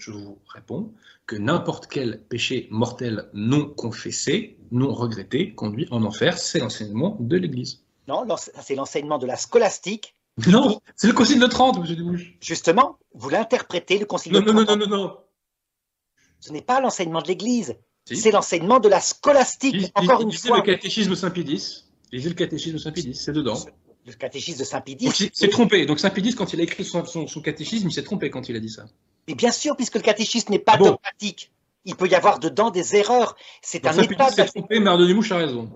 Je vous réponds que n'importe quel péché mortel non confessé, non regretté, conduit en enfer. C'est l'enseignement de l'Église. Non, c'est l'enseignement de la scolastique. Non, c'est le Concile de Trente, M. Dubouche. Justement, vous l'interprétez, le Concile non, de Trente. Non, non, non, non, non. Ce n'est pas l'enseignement de l'Église. C'est l'enseignement de la scolastique. Encore une fois. le catéchisme Saint-Pédis. Lisez le catéchisme Saint-Pédis, c'est dedans. Le catéchisme de Saint-Pédis. C'est trompé. Donc Saint-Pédis, quand il a écrit son, son, catéchisme, il s'est trompé quand il a dit ça. Mais bien sûr, puisque le catéchisme n'est pas ah dogmatique. Il peut y avoir dedans des erreurs. C'est un état. s'est trompé, mais Arnaud a raison.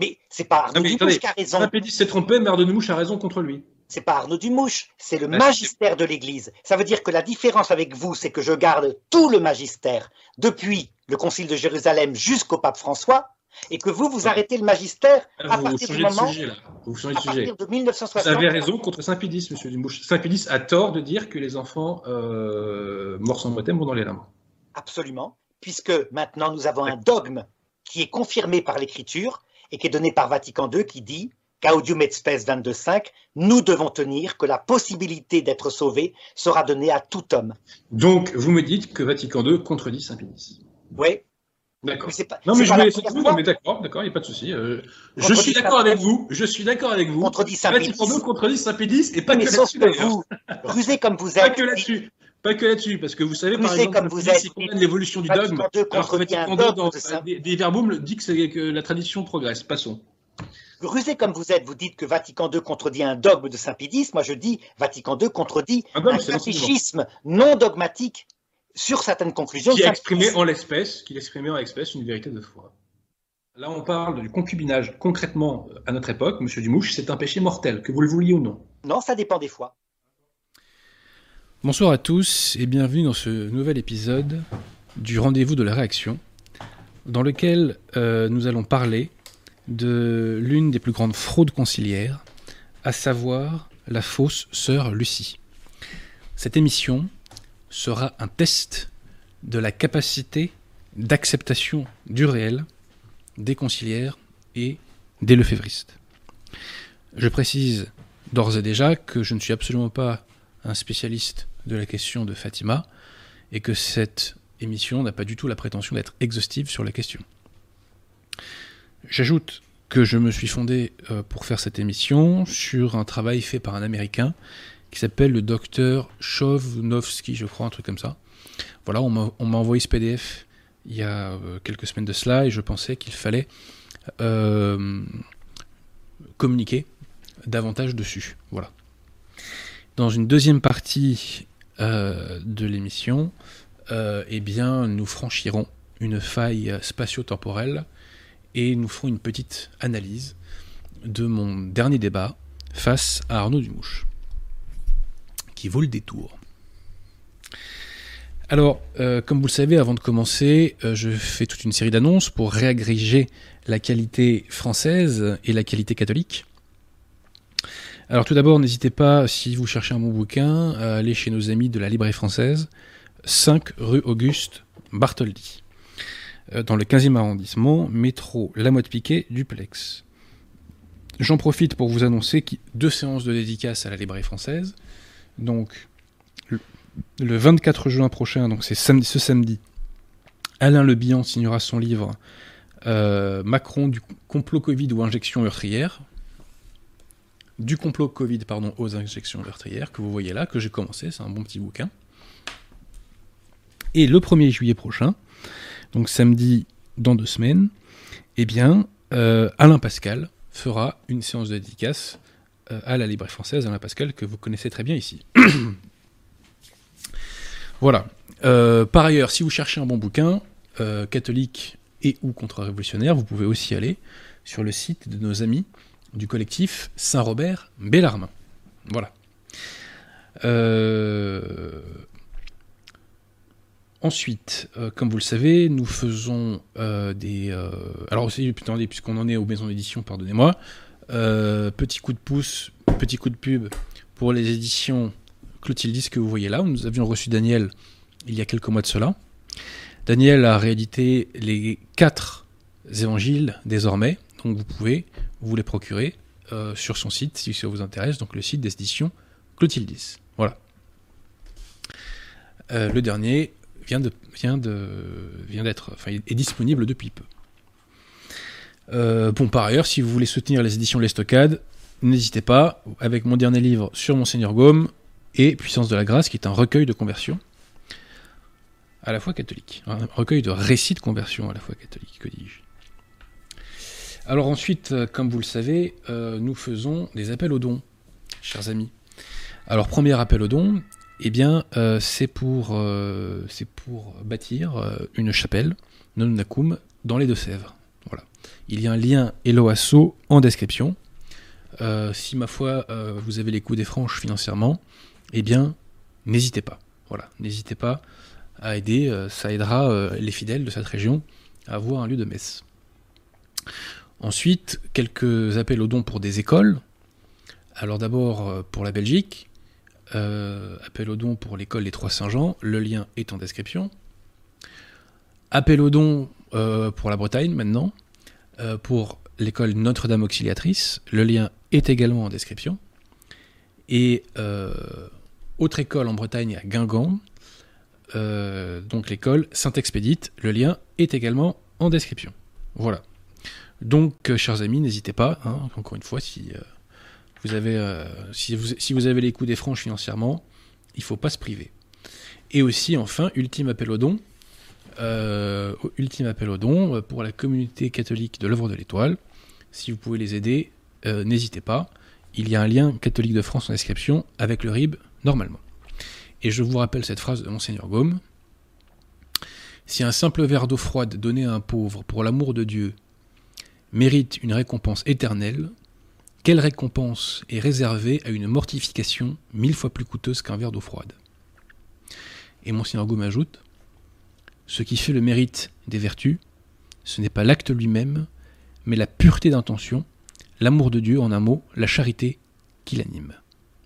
Mais c'est pas Arnaud Dumouche qui a raison. Saint-Pédis s'est trompé, mais Arnaud Dumouche a raison contre lui. C'est pas Arnaud Dumouche, c'est le magistère de l'Église. Ça veut dire que la différence avec vous, c'est que je garde tout le magistère depuis le Concile de Jérusalem jusqu'au pape François, et que vous, vous arrêtez le magistère à vous partir du moment, sujet, là. Vous changez de sujet. partir de 1960. Vous avez raison contre Saint-Pédis, monsieur Dumouche. Saint-Pédis a tort de dire que les enfants euh, morts sans baptême vont dans les lames. Absolument, puisque maintenant nous avons un dogme qui est confirmé par l'Écriture et qui est donné par Vatican II qui dit Gaudium et Spes 22.5, nous devons tenir que la possibilité d'être sauvé sera donnée à tout homme. Donc, vous me dites que Vatican II contredit Saint-Pédis. Oui. D'accord. Pas, non, mais je voulais non, mais d'accord, d'accord, il n'y a pas de souci. Euh, je suis d'accord avec vous. Je suis d'accord avec vous. Contredit Saint-Pédis. Vatican II contredit Saint-Pédis et pas mais que là-dessus. Vous, rusé comme vous êtes. Pas que là-dessus. Pas que là-dessus, parce que vous savez, par exemple, comme vous êtes, l'évolution du dogme. Alors que Vatican II, dans des, verboum, dit que, que la tradition progresse. Passons. Rusé comme vous êtes, vous dites que Vatican II contredit un dogme de Saint-Pédis. Moi, je dis Vatican II contredit ah ben, un catéchisme non dogmatique sur certaines conclusions. Qui exprimait en l'espèce, qui exprimait en l'espèce une vérité de foi. Là, on parle du concubinage. Concrètement, à notre époque, Monsieur Dumouche, c'est un péché mortel, que vous le vouliez ou non. Non, ça dépend des fois. Bonsoir à tous et bienvenue dans ce nouvel épisode du rendez-vous de la réaction, dans lequel euh, nous allons parler de l'une des plus grandes fraudes conciliaires, à savoir la fausse sœur Lucie. Cette émission sera un test de la capacité d'acceptation du réel des conciliaires et des lefévristes. Je précise d'ores et déjà que je ne suis absolument pas un spécialiste de la question de Fatima, et que cette émission n'a pas du tout la prétention d'être exhaustive sur la question. J'ajoute que je me suis fondé euh, pour faire cette émission sur un travail fait par un Américain qui s'appelle le docteur Chovnovski, je crois, un truc comme ça. Voilà, on m'a envoyé ce PDF il y a euh, quelques semaines de cela et je pensais qu'il fallait euh, communiquer davantage dessus. Voilà. Dans une deuxième partie euh, de l'émission, eh bien, nous franchirons une faille spatio-temporelle et nous ferons une petite analyse de mon dernier débat face à Arnaud Dumouche, qui vaut le détour. Alors, euh, comme vous le savez, avant de commencer, je fais toute une série d'annonces pour réagréger la qualité française et la qualité catholique. Alors tout d'abord, n'hésitez pas, si vous cherchez un bon bouquin, à aller chez nos amis de la Librairie française, 5 rue Auguste Bartholdi, euh, dans le 15e arrondissement, métro La Motte-Piquet, duplex. J'en profite pour vous annoncer deux séances de dédicace à la Librairie française. Donc, le 24 juin prochain, donc c'est ce samedi, Alain Le Bihan signera son livre euh, Macron du complot Covid ou injection meurtrière du complot Covid pardon, aux injections meurtrières, que vous voyez là, que j'ai commencé, c'est un bon petit bouquin. Et le 1er juillet prochain, donc samedi dans deux semaines, eh bien, euh, Alain Pascal fera une séance de dédicace à la librairie française, Alain Pascal, que vous connaissez très bien ici. voilà. Euh, par ailleurs, si vous cherchez un bon bouquin, catholique et ou contre-révolutionnaire, vous pouvez aussi aller sur le site de nos amis du collectif Saint-Robert Bellarmin. Voilà. Euh, ensuite, euh, comme vous le savez, nous faisons euh, des. Alors aussi, puisqu'on en est aux maisons d'édition, pardonnez-moi. Petit coup de pouce, petit coup de pub pour les éditions Clotildis que vous voyez là, nous avions reçu Daniel il y a quelques mois de cela. Daniel a réédité les quatre évangiles désormais, donc vous pouvez vous les procurer euh, sur son site si ça vous intéresse, donc le site d'édition Clotildis. Voilà. Euh, le dernier vient de vient de vient d'être, enfin, est disponible depuis peu. Euh, bon, par ailleurs, si vous voulez soutenir les éditions L'Estocade, n'hésitez pas, avec mon dernier livre sur Monseigneur Gaume et Puissance de la Grâce, qui est un recueil de conversion, à la fois catholique. Un recueil de récits de conversion à la fois catholique, que dis-je. Alors ensuite, euh, comme vous le savez, euh, nous faisons des appels aux dons, chers amis. Alors premier appel aux dons, eh bien, c'est pour, bâtir une chapelle, non Nacum, dans les Deux-Sèvres. Il y a un lien Eloasso en description. Euh, si ma foi euh, vous avez les coups des franches financièrement, eh bien n'hésitez pas. Voilà, n'hésitez pas à aider, euh, ça aidera les fidèles de cette région à avoir un lieu de messe. Ensuite, quelques appels aux dons pour des écoles. Alors d'abord pour la Belgique, appel aux dons pour l'école des Trois Saint-Jean, le lien est en description. Appel aux dons pour la Bretagne maintenant, pour l'école Notre-Dame Auxiliatrice. Le lien est également en description. Et euh, autre école en Bretagne à Guingamp, euh, donc l'école Saint-Expédite. Le lien est également en description. Voilà. Donc, euh, chers amis, n'hésitez pas, hein, encore une fois, si, vous avez, si, vous, si vous avez les coups des franches financièrement, il ne faut pas se priver. Et aussi, enfin, ultime appel au don, ultime appel au don pour la communauté catholique de l'œuvre de l'étoile. Si vous pouvez les aider, euh, n'hésitez pas. Il y a un lien catholique de France en description avec le RIB normalement. Et je vous rappelle cette phrase de Monseigneur Gaume. Si un simple verre d'eau froide donné à un pauvre pour l'amour de Dieu mérite une récompense éternelle, quelle récompense est réservée à une mortification mille fois plus coûteuse qu'un verre d'eau froide? Et Monseigneur Gaume ajoute Ce qui fait le mérite des vertus, ce n'est pas l'acte lui-même, mais la pureté d'intention, l'amour de Dieu en un mot, la charité qui l'anime.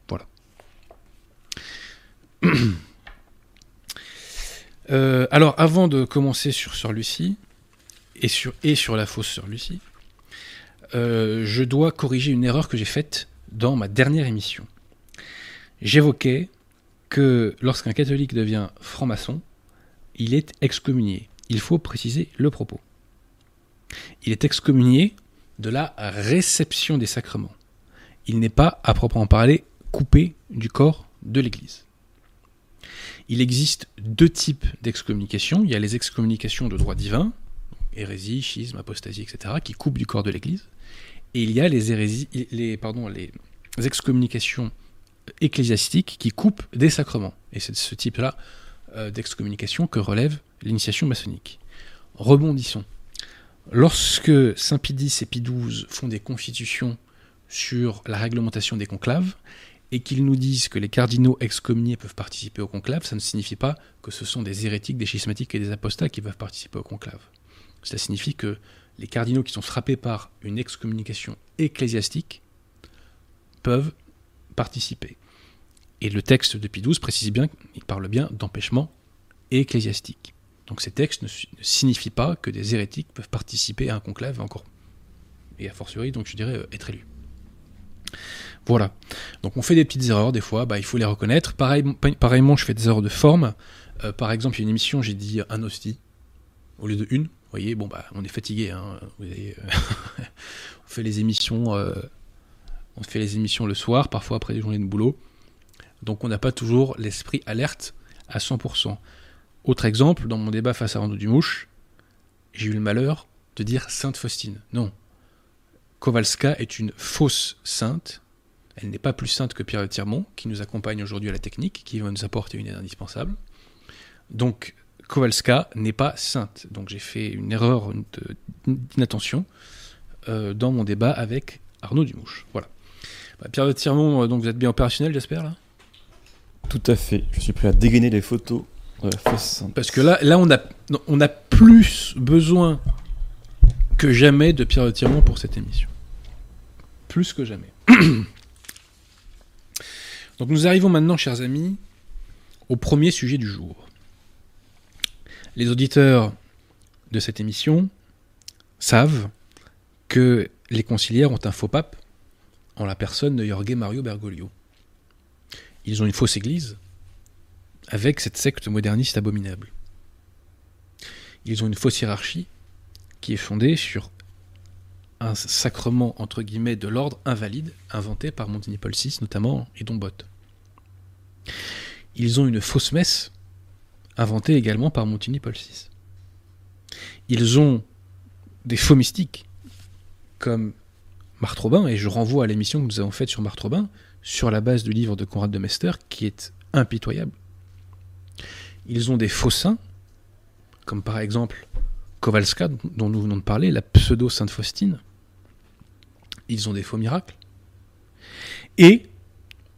Voilà. Euh, alors, avant de commencer sur Sœur Lucie et sur, et sur la fausse Sœur Lucie, euh, je dois corriger une erreur que j'ai faite dans ma dernière émission. J'évoquais que lorsqu'un catholique devient franc-maçon, il est excommunié. Il faut préciser le propos il est excommunié de la réception des sacrements. Il n'est pas, à proprement parler, coupé du corps de l'Église. Il existe deux types d'excommunication. Il y a les excommunications de droit divin, hérésie, schisme, apostasie, etc., qui coupent du corps de l'Église. Et il y a les, excommunications ecclésiastiques qui coupent des sacrements. Et c'est ce type-là d'excommunication que relève l'initiation maçonnique. Rebondissons. Lorsque Saint Pie X et Pie XII font des constitutions sur la réglementation des conclaves, et qu'ils nous disent que les cardinaux excommuniés peuvent participer au conclave, ça ne signifie pas que ce sont des hérétiques, des schismatiques et des apostats qui peuvent participer au conclave. Cela signifie que les cardinaux qui sont frappés par une excommunication ecclésiastique peuvent participer. Et le texte de Pie XII précise bien, il parle bien d'empêchement ecclésiastique. Donc ces textes ne, signifient pas que des hérétiques peuvent participer à un conclave encore. Et a fortiori, donc je dirais, euh, être élus. Voilà. Donc on fait des petites erreurs des fois, bah, il faut les reconnaître. Pareil, pareillement, je fais des erreurs de forme. Euh, par exemple, il y a une émission, j'ai dit un hostie au lieu de une. Vous voyez, bon bah on est fatigué. Hein, euh, on fait les émissions, on fait les émissions le soir, parfois après des journées de boulot. Donc on n'a pas toujours l'esprit alerte à 100%. Autre exemple, dans mon débat face à Arnaud Dumouche, j'ai eu le malheur de dire Sainte Faustine. Non. Kowalska est une fausse sainte. Elle n'est pas plus sainte que Pierre de Tirmont, qui nous accompagne aujourd'hui à la technique, qui va nous apporter une aide indispensable. Donc, Kowalska n'est pas sainte. Donc, j'ai fait une erreur d'inattention euh, dans mon débat avec Arnaud Dumouche. Voilà. Bah, Pierre de Tirmont, euh, vous êtes bien opérationnel, j'espère, là? Tout à fait. Je suis prêt à dégainer les photos parce que là, là on, a, on a plus besoin que jamais de Pierre de Tirmont pour cette émission. Plus que jamais. Donc nous arrivons maintenant, chers amis, au premier sujet du jour. Les auditeurs de cette émission savent que les conciliaires ont un faux pape en la personne de Jorge Mario Bergoglio. Ils ont une fausse église avec cette secte moderniste abominable. Ils ont une fausse hiérarchie qui est fondée sur un sacrement entre guillemets de l'ordre invalide inventé par Montigny Paul VI notamment et Dombot. Ils ont une fausse messe inventée également par Montigny Paul VI. Ils ont des faux mystiques comme Marthe et je renvoie à l'émission que nous avons faite sur Marthe sur la base du livre de Conrad de Mester, qui est impitoyable. Ils ont des faux saints, comme par exemple Kowalska, dont nous venons de parler, la pseudo-sainte Faustine. Ils ont des faux miracles. Et,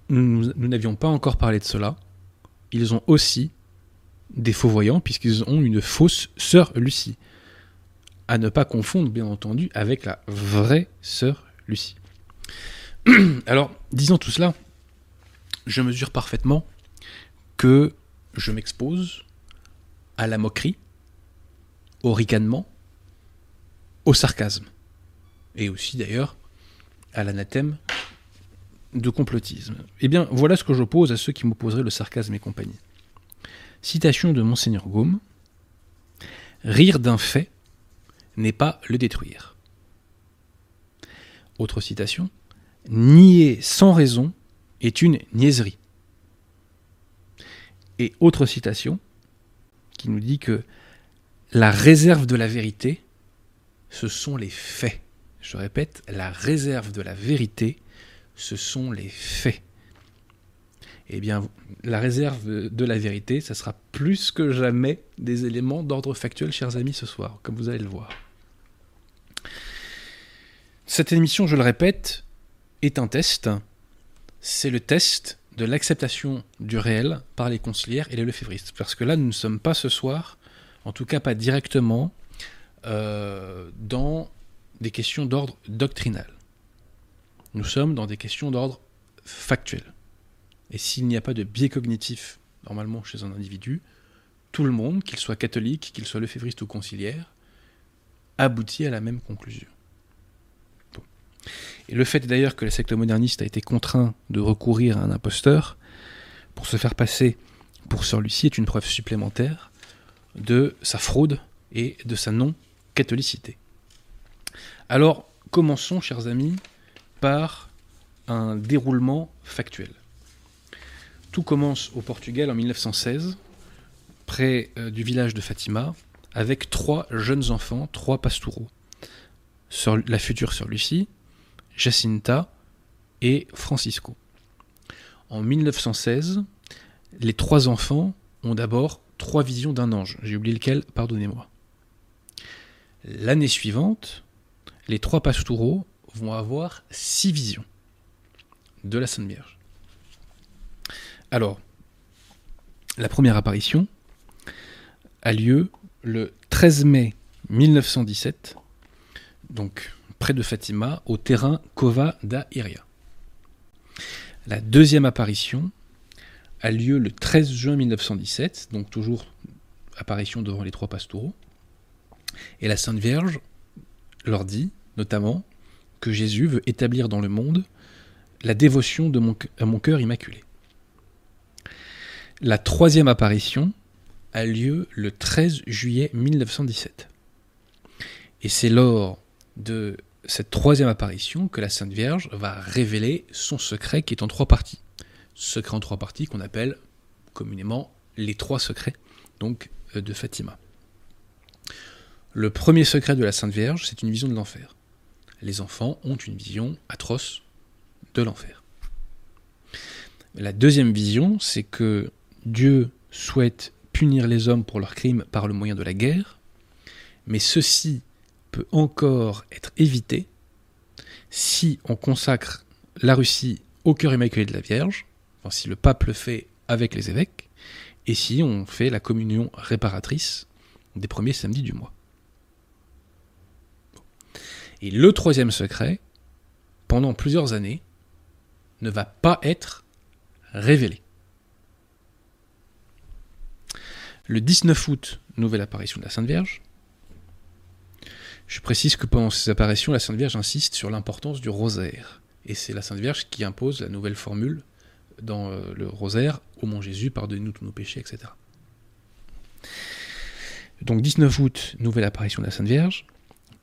nous n'avions pas encore parlé de cela, ils ont aussi des faux voyants, puisqu'ils ont une fausse sœur Lucie. À ne pas confondre, bien entendu, avec la vraie sœur Lucie. Alors, disant tout cela, je mesure parfaitement que je m'expose à la moquerie, au ricanement, au sarcasme, et aussi d'ailleurs à l'anathème de complotisme. Eh bien, voilà ce que j'oppose à ceux qui m'opposeraient le sarcasme et compagnie. Citation de Monseigneur Gaume Rire d'un fait n'est pas le détruire. Autre citation Nier sans raison est une niaiserie. Et autre citation qui nous dit que la réserve de la vérité, ce sont les faits. Je répète, la réserve de la vérité, ce sont les faits. Eh bien, la réserve de la vérité, ça sera plus que jamais des éléments d'ordre factuel, chers amis, ce soir, comme vous allez le voir. Cette émission, je le répète, est un test. C'est le test de l'acceptation du réel par les conciliaires et les lefévristes. Parce que là, nous ne sommes pas ce soir, en tout cas pas directement, euh, dans des questions d'ordre doctrinal. Nous sommes dans des questions d'ordre factuel. Et s'il n'y a pas de biais cognitif, normalement, chez un individu, tout le monde, qu'il soit catholique, qu'il soit lefévriste ou conciliaire, aboutit à la même conclusion. Et le fait d'ailleurs que la secte moderniste a été contraint de recourir à un imposteur pour se faire passer pour Lucie est une preuve supplémentaire de sa fraude et de sa non-catholicité. Alors, commençons, chers amis, par un déroulement factuel. Tout commence au Portugal en 1916, près euh, du village de Fatima, avec trois jeunes enfants, trois pastoureaux. la future sœur Lucie, Jacinta et Francisco. En 1916, les trois enfants ont d'abord trois visions d'un ange. J'ai oublié lequel, pardonnez-moi. L'année suivante, les trois pastoureaux vont avoir six visions de la Sainte Vierge. Alors, la première apparition a lieu le 13 mai 1917, donc de Fatima, au terrain Kova da Iria. La deuxième apparition a lieu le 13 juin 1917, donc toujours apparition devant les trois pastoraux. Et la Sainte Vierge leur dit, notamment, que Jésus veut établir dans le monde la dévotion de mon, à mon cœur immaculé. La troisième apparition a lieu le 13 juillet 1917. Et c'est lors de cette troisième apparition que la Sainte Vierge va révéler son secret qui est en trois parties. Secret en trois parties qu'on appelle communément les trois secrets donc euh, de Fatima. Le premier secret de la Sainte Vierge, c'est une vision de l'enfer. Les enfants ont une vision atroce de l'enfer. La deuxième vision, c'est que Dieu souhaite punir les hommes pour leurs crimes par le moyen de la guerre, mais ceci peut encore être évité si on consacre la Russie au cœur immaculé de la Vierge, enfin, si le pape le fait avec les évêques, et si on fait la communion réparatrice des premiers samedis du mois. Et le troisième secret, pendant plusieurs années, ne va pas être révélé. Le 19 août, nouvelle apparition de la Sainte Vierge. Je précise que pendant ces apparitions, la Sainte Vierge insiste sur l'importance du rosaire. Et c'est la Sainte Vierge qui impose la nouvelle formule dans euh, le rosaire, ô mon Jésus, pardonne-nous tous nos péchés, etc. Donc 19 août, nouvelle apparition de la Sainte Vierge.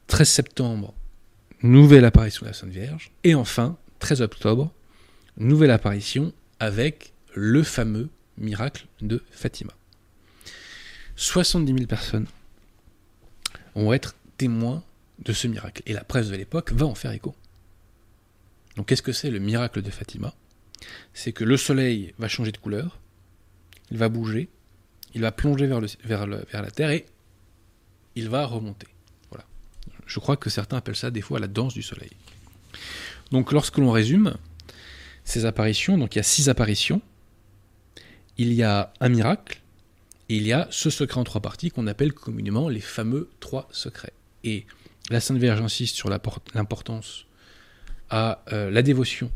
13 septembre, nouvelle apparition de la Sainte Vierge. Et enfin, 13 octobre, nouvelle apparition avec le fameux miracle de Fatima. 70 000 personnes vont être témoins de ce miracle. Et la presse de l'époque va en faire écho. Donc qu'est-ce que c'est le miracle de Fatima? C'est que le soleil va changer de couleur, il va bouger, il va plonger vers la Terre et il va remonter. Voilà. Je crois que certains appellent ça des fois la danse du soleil. Donc lorsque l'on résume ces apparitions, donc il y a six apparitions, il y a un miracle, et il y a ce secret en trois parties qu'on appelle communément les fameux trois secrets. Et la Sainte Vierge insiste sur l'importance à euh, la dévotion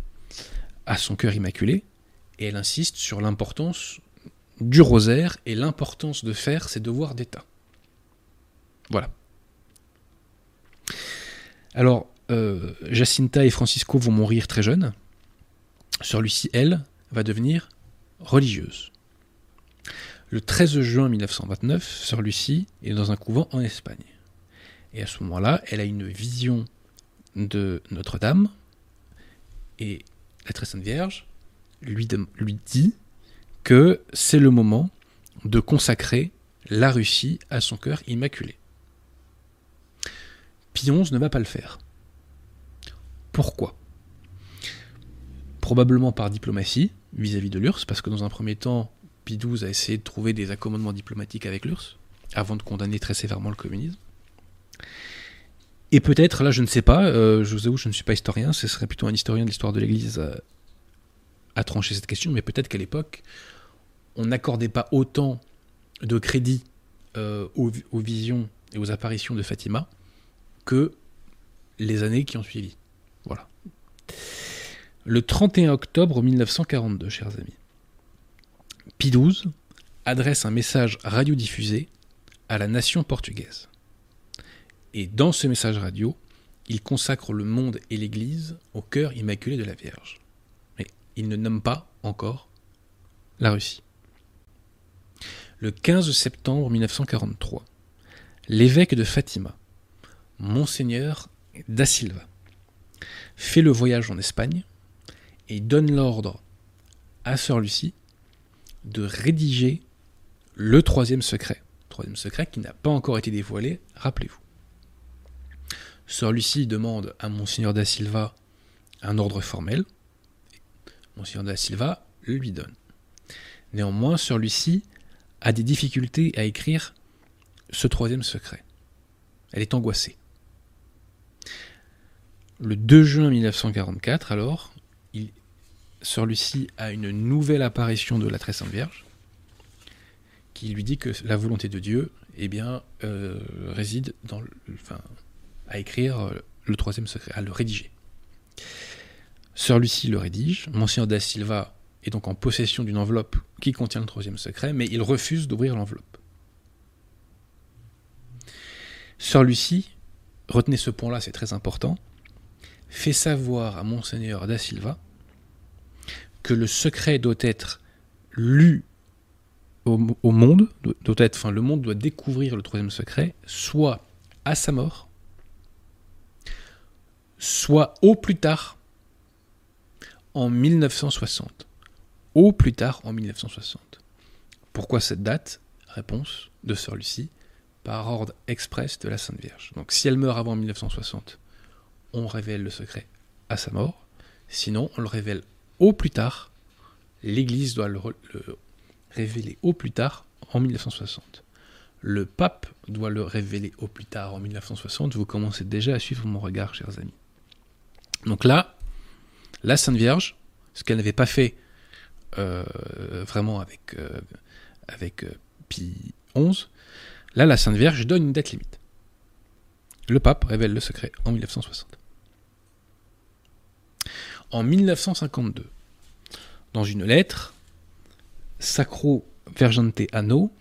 à son cœur immaculé, et elle insiste sur l'importance du rosaire et l'importance de faire ses devoirs d'État. Voilà. Alors, euh, Jacinta et Francisco vont mourir très jeunes. Sœur Lucie, elle, va devenir religieuse. Le 13 juin 1929, Sœur Lucie est dans un couvent en Espagne. Et à ce moment-là, elle a une vision de Notre-Dame, et la Très Sainte Vierge lui, dit que c'est le moment de consacrer la Russie à son cœur immaculé. Pie XI ne va pas le faire. Pourquoi? Probablement par diplomatie vis-à-vis de l'URSS, parce que dans un premier temps, Pie XII a essayé de trouver des accommodements diplomatiques avec l'URSS, avant de condamner très sévèrement le communisme. Et peut-être, là je ne sais pas, euh, je vous avoue, je ne suis pas historien, ce serait plutôt un historien de l'histoire de l'Église à, à, trancher cette question, mais peut-être qu'à l'époque, on n'accordait pas autant de crédit euh, aux, aux, visions et aux apparitions de Fatima que les années qui ont suivi. Voilà. Le 31 octobre 1942, chers amis, Pie XII adresse un message radiodiffusé à la nation portugaise. Et dans ce message radio, il consacre le monde et l'Église au cœur immaculé de la Vierge. Mais il ne nomme pas encore la Russie. Le 15 septembre 1943, l'évêque de Fatima, Monseigneur da Silva, fait le voyage en Espagne et donne l'ordre à Sœur Lucie de rédiger le troisième secret. Troisième secret qui n'a pas encore été dévoilé, rappelez-vous. Sœur Lucie demande à Monseigneur da Silva un ordre formel. Monseigneur da Silva le lui donne. Néanmoins, Lucie a des difficultés à écrire ce troisième secret. Elle est angoissée. Le 2 juin 1944, alors, il, Lucie a une nouvelle apparition de la Très Sainte Vierge qui lui dit que la volonté de Dieu eh bien, euh, réside dans le, à écrire euh, le troisième secret, à le rédiger. Sœur Lucie le rédige, Monseigneur da Silva est donc en possession d'une enveloppe qui contient le troisième secret, mais il refuse d'ouvrir l'enveloppe. Sœur Lucie, retenez ce point-là, c'est très important, fait savoir à Monseigneur da Silva que le secret doit être lu au, au monde, doit être, enfin, le monde doit découvrir le troisième secret, soit à sa mort, soit au plus tard en 1960. Au plus tard en 1960. Pourquoi cette date? Réponse de Sœur Lucie, par ordre express de la Sainte Vierge. Donc si elle meurt avant 1960, on révèle le secret à sa mort. Sinon, on le révèle au plus tard. L'Église doit le, le révéler au plus tard en 1960. Le pape doit le révéler au plus tard en 1960. Vous commencez déjà à suivre mon regard, chers amis. Donc là, la Sainte Vierge, ce qu'elle n'avait pas fait euh, vraiment avec, euh, avec euh, Pie XI, là, la Sainte Vierge donne une date limite. Le pape révèle le secret en 1960. En 1952, dans une lettre, Sacro Vergente Anno,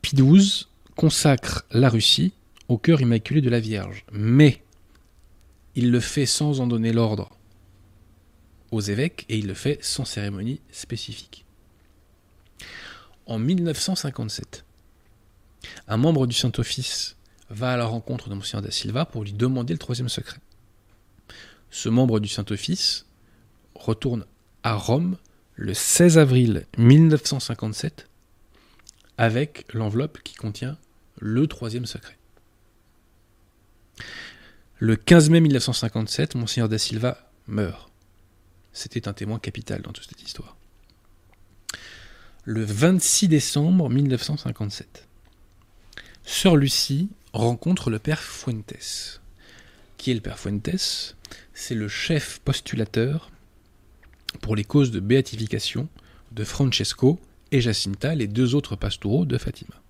Pie XII consacre la Russie au cœur immaculé de la Vierge. Mais il le fait sans en donner l'ordre aux évêques et il le fait sans cérémonie spécifique. En 1957, un membre du Saint-Office va à la rencontre de Monseigneur da Silva pour lui demander le troisième secret. Ce membre du Saint-Office retourne à Rome le 16 avril 1957 avec l'enveloppe qui contient le troisième secret. Le 15 mai 1957, Monseigneur da Silva meurt. C'était un témoin capital dans toute cette histoire. Le 26 décembre 1957, Sœur Lucie rencontre le père Fuentes. Qui est le père Fuentes? C'est le chef postulateur pour les causes de béatification de Francesco et Jacinta, les deux autres pastoraux de Fatima.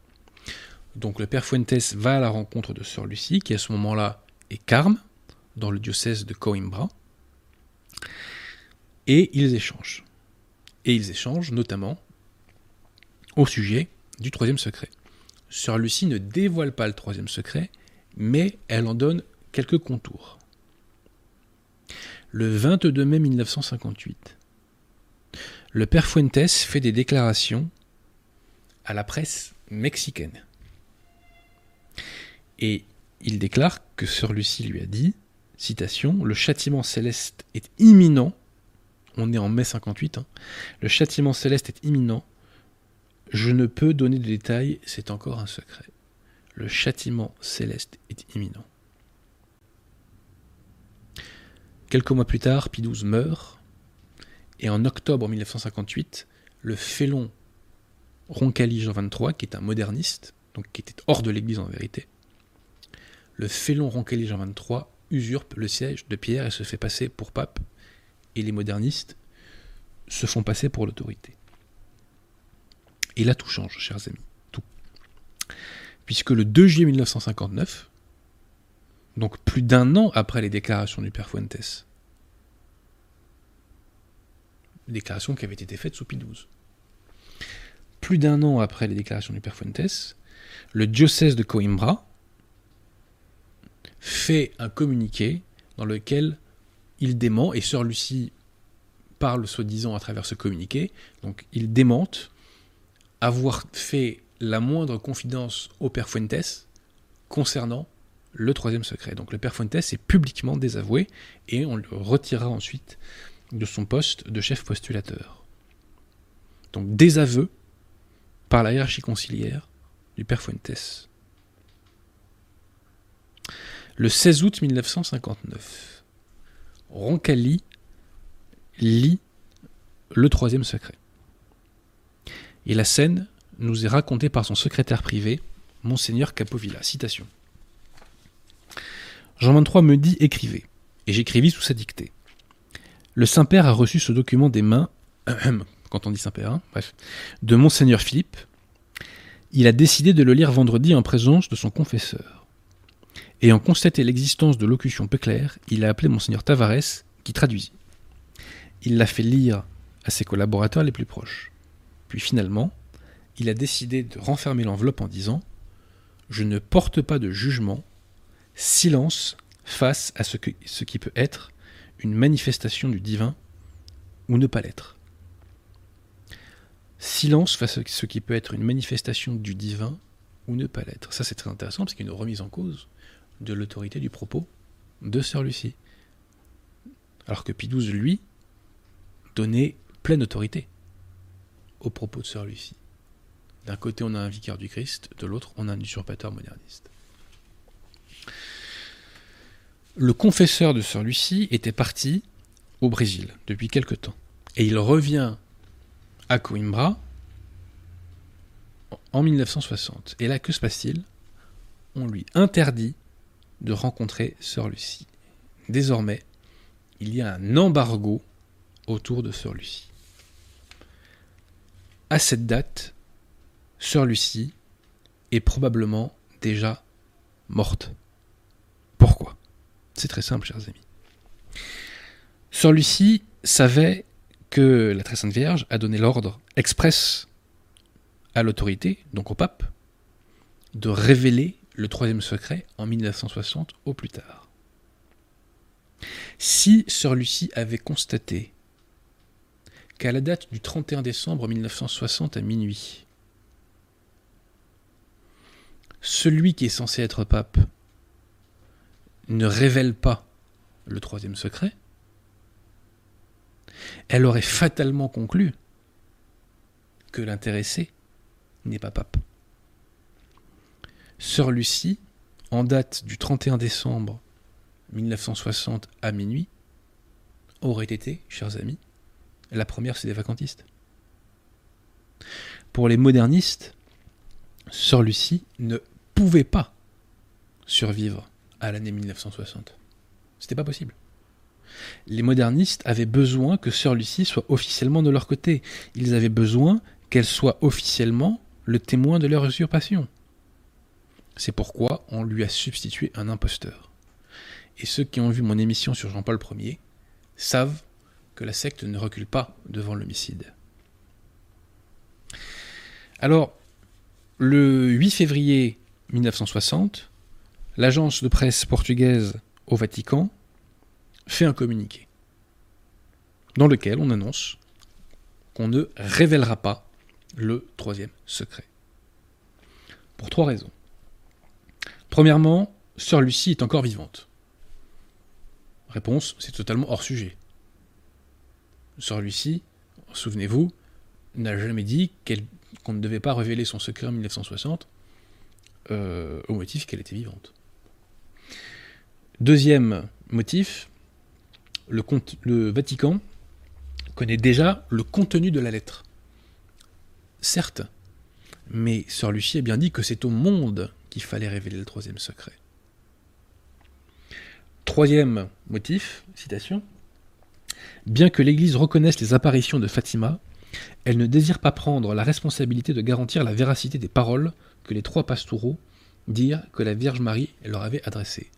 Donc le père Fuentes va à la rencontre de Sœur Lucie, qui à ce moment-là est carme, dans le diocèse de Coimbra, et ils échangent. Et ils échangent notamment au sujet du troisième secret. Sœur Lucie ne dévoile pas le troisième secret, mais elle en donne quelques contours. Le 22 mai 1958, le père Fuentes fait des déclarations à la presse mexicaine. Et il déclare que Lucie lui a dit, citation, Le châtiment céleste est imminent. On est en mai 58. Hein. le châtiment céleste est imminent. Je ne peux donner de détails, c'est encore un secret. Le châtiment céleste est imminent. Quelques mois plus tard, Pie meurt, et en octobre 1958, le félon Roncalli Jean XXIII, qui est un moderniste, donc qui était hors de l'Église en vérité, le félon Roncalli Jean XXIII usurpe le siège de Pierre et se fait passer pour pape, et les modernistes se font passer pour l'autorité. Et là, tout change, chers amis, tout. Puisque le 2 juillet 1959, donc plus d'un an après les déclarations du père Fuentes, déclarations qui avaient été faites sous Pie XII. Plus d'un an après les déclarations du père Fuentes, le diocèse de Coimbra fait un communiqué dans lequel il dément, et Sœur Lucie parle soi-disant à travers ce communiqué, donc il démente avoir fait la moindre confidence au père Fuentes concernant le troisième secret. Donc le père Fuentes est publiquement désavoué et on le retirera ensuite de son poste de chef postulateur. Donc désaveu par la hiérarchie conciliaire du père Fuentes. Le 16 août 1959, Roncalli lit le troisième secret. Et la scène nous est racontée par son secrétaire privé, Monseigneur Capovilla. Citation. Jean 23 me dit écrivez, et j'écrivis sous sa dictée. Le Saint-Père a reçu ce document des mains, quand on dit Saint-Père, hein, de Monseigneur Philippe. Il a décidé de le lire vendredi en présence de son confesseur. Ayant constaté l'existence de locutions peu claires, il a appelé Monseigneur Tavares, qui traduisit. Il l'a fait lire à ses collaborateurs les plus proches. Puis finalement, il a décidé de renfermer l'enveloppe en disant Je ne porte pas de jugement, silence face à ce, ce qui peut être une manifestation du divin ou ne pas l'être. Silence face à ce qui peut être une manifestation du divin ou ne pas l'être. Ça c'est très intéressant parce qu'il y a une remise en cause de l'autorité du propos de Sœur Lucie. Alors que Pie XII, lui, donnait pleine autorité au propos de Sœur Lucie. D'un côté, on a un vicaire du Christ, de l'autre, on a un usurpateur moderniste. Le confesseur de Sœur Lucie était parti au Brésil depuis quelque temps. Et il revient à Coimbra en 1960. Et là, que se passe-t-il? On lui interdit de rencontrer Sœur Lucie. Désormais, il y a un embargo autour de Sœur Lucie à cette date, Sœur Lucie est probablement déjà morte. Pourquoi? C'est très simple, chers amis. Sœur Lucie savait que la Très Sainte Vierge a donné l'ordre express à l'autorité, donc au pape, de révéler le troisième secret en 1960 au plus tard. Si Sœur Lucie avait constaté qu'à la date du 31 décembre 1960 à minuit, celui qui est censé être pape ne révèle pas le troisième secret, elle aurait fatalement conclu que l'intéressé n'est pas pape. Sœur Lucie, en date du 31 décembre 1960 à minuit, aurait été, chers amis, la première c'est des vacantistes. Pour les modernistes, Sœur Lucie ne pouvait pas survivre à l'année 1960. C'était pas possible. Les modernistes avaient besoin que Sœur Lucie soit officiellement de leur côté. Ils avaient besoin qu'elle soit officiellement le témoin de leur usurpation. C'est pourquoi on lui a substitué un imposteur. Et ceux qui ont vu mon émission sur Jean-Paul Ier savent que la secte ne recule pas devant l'homicide. Alors, le 8 février 1960, l'agence de presse portugaise au Vatican fait un communiqué dans lequel on annonce qu'on ne révélera pas le troisième secret. Pour trois raisons. Premièrement, Sœur Lucie est encore vivante. Réponse, c'est totalement hors sujet. Sœur Lucie, souvenez-vous, n'a jamais dit qu'on ne devait pas révéler son secret en 1960 euh, au motif qu'elle était vivante. Deuxième motif, le, le Vatican connaît déjà le contenu de la lettre. Certes, mais Sœur Lucie a bien dit que c'est au monde qu'il fallait révéler le troisième secret. Troisième motif, citation. Bien que l'Église reconnaisse les apparitions de Fatima, elle ne désire pas prendre la responsabilité de garantir la véracité des paroles que les trois pastoraux dirent que la Vierge Marie leur avait adressées.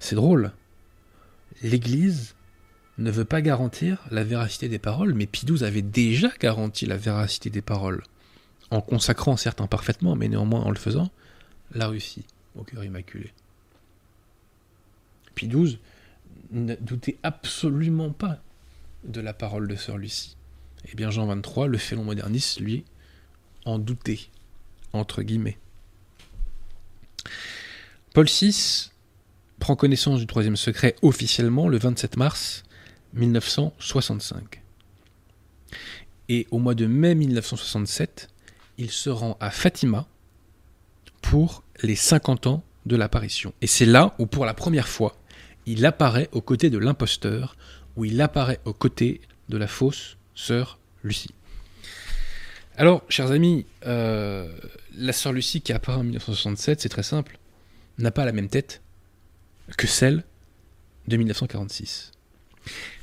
C'est drôle. L'Église ne veut pas garantir la véracité des paroles, mais Pie avait déjà garanti la véracité des paroles, en consacrant certes imparfaitement, mais néanmoins en le faisant, la Russie au cœur immaculé. Pie XII ne doutait absolument pas de la parole de Sœur Lucie. Eh bien Jean XXIII, le félon moderniste, lui, en doutait, entre guillemets. Paul VI prend connaissance du troisième secret officiellement le 27 mars 1965. Et au mois de mai 1967, il se rend à Fatima pour les 50 ans de l'apparition. Et c'est là où, pour la première fois, il apparaît aux côtés de l'imposteur, où il apparaît aux côtés de la fausse sœur Lucie. Alors, chers amis, euh, la sœur Lucie qui apparaît en 1967, c'est très simple, n'a pas la même tête que celle de 1946.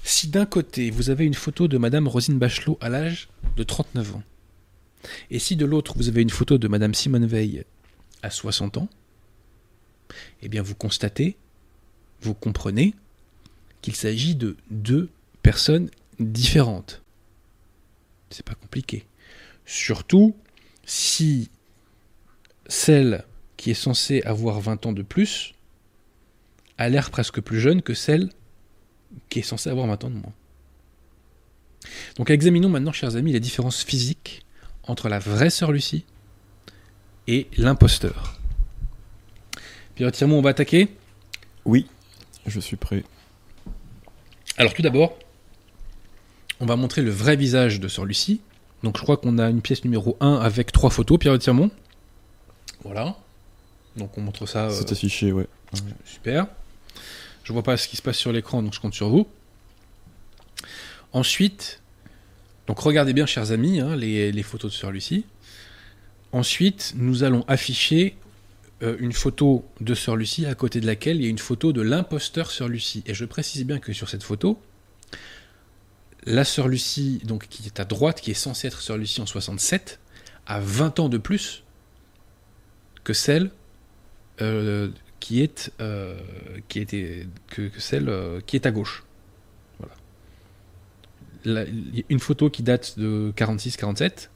Si d'un côté, vous avez une photo de Madame Rosine Bachelot à l'âge de 39 ans, et si de l'autre, vous avez une photo de Madame Simone Veil à 60 ans, eh bien vous constatez, vous comprenez qu'il s'agit de deux personnes différentes. C'est pas compliqué. Surtout si celle qui est censée avoir 20 ans de plus a l'air presque plus jeune que celle qui est censée avoir 20 ans de moins. Donc examinons maintenant, chers amis, les différences physiques entre la vraie sœur Lucie et l'imposteur. Pierre Tirmont, on va attaquer? Oui, je suis prêt. Alors tout d'abord, on va montrer le vrai visage de sœur Lucie. Donc je crois qu'on a une pièce numéro 1 avec trois photos, Pierre Tirmont. Voilà. Donc on montre ça. C'est euh, affiché, ouais. Super. Je vois pas ce qui se passe sur l'écran, donc je compte sur vous. Ensuite, donc regardez bien, chers amis, hein, les, photos de Sœur Lucie. Ensuite, nous allons afficher euh, une photo de Sœur Lucie à côté de laquelle il y a une photo de l'imposteur Sœur Lucie. Et je précise bien que sur cette photo, la Sœur Lucie, donc qui est à droite, qui est censée être Sœur Lucie en 67, a 20 ans de plus que celle qui est à gauche. Voilà. une photo qui date de 46-47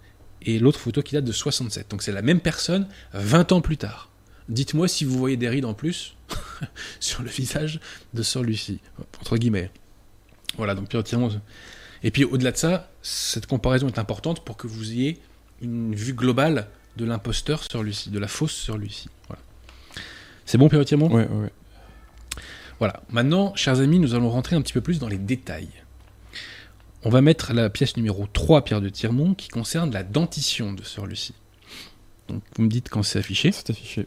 et l'autre photo qui date de 67. Donc c'est la même personne 20 ans plus tard. Dites-moi si vous voyez des rides en plus sur le visage de Sœur Lucie, entre guillemets. Voilà, donc Et puis au-delà de ça, cette comparaison est importante pour que vous ayez une vue globale de l'imposteur sur Lucie, de la fausse sur Lucie. Voilà. C'est bon, Pierre Thiamon Ouais, ouais. Voilà. Maintenant, chers amis, nous allons rentrer un petit peu plus dans les détails. On va mettre la pièce numéro 3, Pierre de Tirmont, qui concerne la dentition de Sœur Lucie. Donc, vous me dites quand c'est affiché. C'est affiché.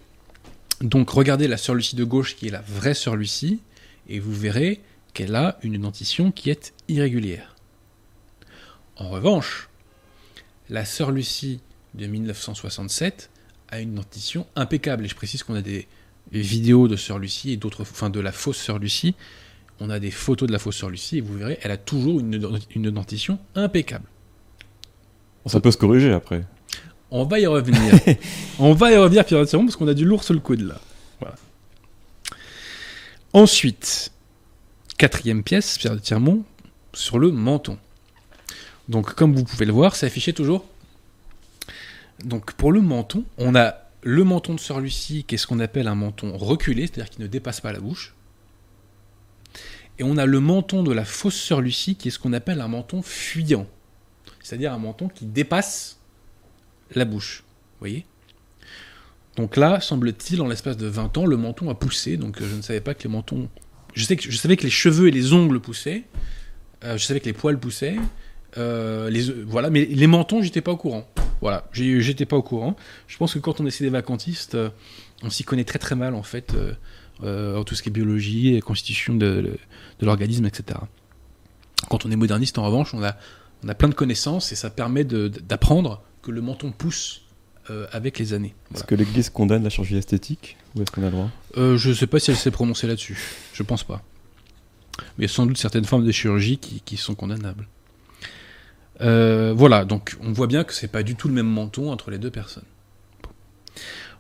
Donc, regardez la Sœur Lucie de gauche, qui est la vraie Sœur Lucie, et vous verrez qu'elle a une dentition qui est irrégulière. En revanche, la Sœur Lucie de 1967 a une dentition impeccable. Et je précise qu'on a des vidéos de Sœur Lucie et d'autres, enfin de la fausse Sœur Lucie. On a des photos de la fausse Sœur Lucie et vous verrez, elle a toujours une, une dentition impeccable. Ça peut se corriger après. On va y revenir. On va y revenir, Pierre Tirmont, parce qu'on a du lourd sur le coude là. Voilà. Ensuite, quatrième pièce, Pierre de Tirmont, sur le menton. Donc, comme vous pouvez le voir, c'est affiché toujours. Donc, pour le menton, on a le menton de Sœur Lucie, qui est ce qu'on appelle un menton reculé, c'est-à-dire qui ne dépasse pas la bouche. Et on a le menton de la fausse Sœur Lucie, qui est ce qu'on appelle un menton fuyant, c'est-à-dire un menton qui dépasse la bouche. Vous voyez? Donc là, semble-t-il, en l'espace de 20 ans, le menton a poussé. Donc euh, je ne savais pas que les mentons. Je, sais que, je savais que les cheveux et les ongles poussaient. Euh, je savais que les poils poussaient. Euh, les, voilà, mais les mentons, j'étais pas au courant. Voilà, j'étais pas au courant. Je pense que quand on essaie des vacantistes, on s'y connaît très très mal en fait, en tout ce qui est biologie et constitution de, de l'organisme, etc. Quand on est moderniste, en revanche, on a, on a plein de connaissances et ça permet d'apprendre que le menton pousse euh, avec les années. Est-ce que l'Église condamne la chirurgie esthétique Ou est-ce qu'on a le droit? Euh, je sais pas si elle s'est prononcée là-dessus. Je pense pas. Mais il y a sans doute certaines formes de chirurgie qui, qui sont condamnables. Euh, voilà, donc on voit bien que c'est pas du tout le même menton entre les deux personnes. Bon.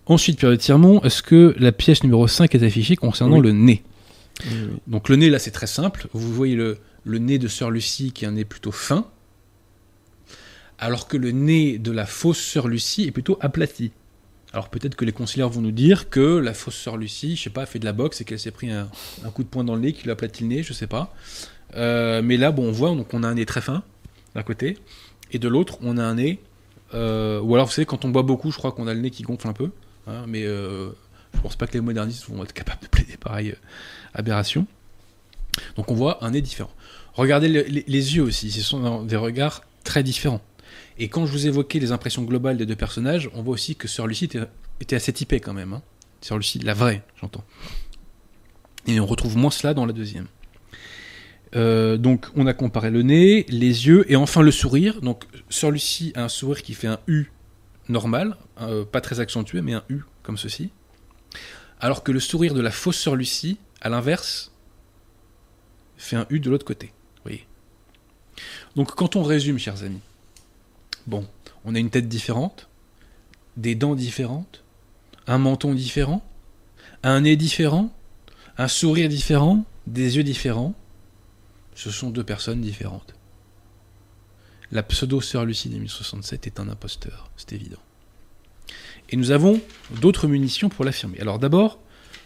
Ensuite, Pierre de Tirmont, est-ce que la pièce numéro 5 est affichée concernant Oui. le nez? Donc le nez, là, c'est très simple. Vous voyez le, nez de Sœur Lucie qui est un nez plutôt fin, alors que le nez de la fausse Sœur Lucie est plutôt aplati. Alors peut-être que les conciliaires vont nous dire que la fausse Sœur Lucie, je sais pas, a fait de la boxe et qu'elle s'est pris un, un coup de poing dans le nez qui lui a aplati le nez, je sais pas. Euh, mais là, bon, on voit, donc on a un nez très fin d'un côté, et de l'autre, on a un nez. euh, ou alors, vous savez, quand on boit beaucoup, je crois qu'on a le nez qui gonfle un peu. hein, mais euh, je pense pas que les modernistes vont être capables de plaider pareille euh, aberration. Donc on voit un nez différent. Regardez le- les, yeux aussi, ce sont des regards très différents. Et quand je vous évoquais les impressions globales des deux personnages, on voit aussi que Sœur Lucie était, assez typée quand même. Hein. Lucie, la vraie, j'entends. Et on retrouve moins cela dans la deuxième. Euh, donc on a comparé le nez, les yeux et enfin le sourire. Donc Sœur Lucie a un sourire qui fait un U normal, euh, pas très accentué, mais un U comme ceci. Alors que le sourire de la fausse Sœur Lucie, à l'inverse, fait un U de l'autre côté. Voyez Donc quand on résume, chers amis, bon, on a une tête différente, des dents différentes, un menton différent, un nez différent, un sourire différent, des yeux différents. Ce sont deux personnes différentes. La pseudo-sœur Lucie de 1067 est un imposteur, c'est évident. Et nous avons d'autres munitions pour l'affirmer. Alors d'abord,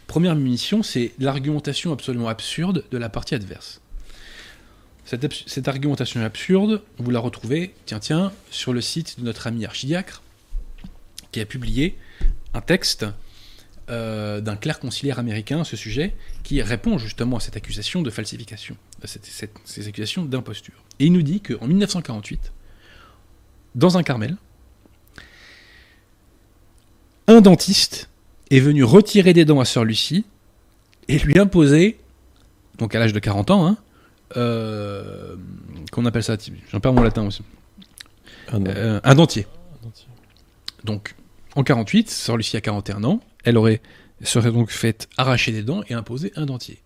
première munition, c'est l'argumentation absolument absurde de la partie adverse. Cette, argumentation absurde, vous la retrouvez, tiens, tiens, sur le site de notre ami archidiacre, qui a publié un texte euh, d'un clerc conciliaire américain à ce sujet, qui répond justement à cette accusation de falsification, à cette- ces accusations d'imposture. Et il nous dit qu'en 1948, dans un Carmel, un dentiste est venu retirer des dents à Sœur Lucie et lui imposer, donc à l'âge de 40 ans, hein, euh, qu'on appelle ça, j'en perds mon latin aussi, Ah. Euh, un dentier. Dentier. Donc, en 48, Sœur Lucie a 41 ans, elle aurait serait donc faite arracher des dents et imposer un dentier.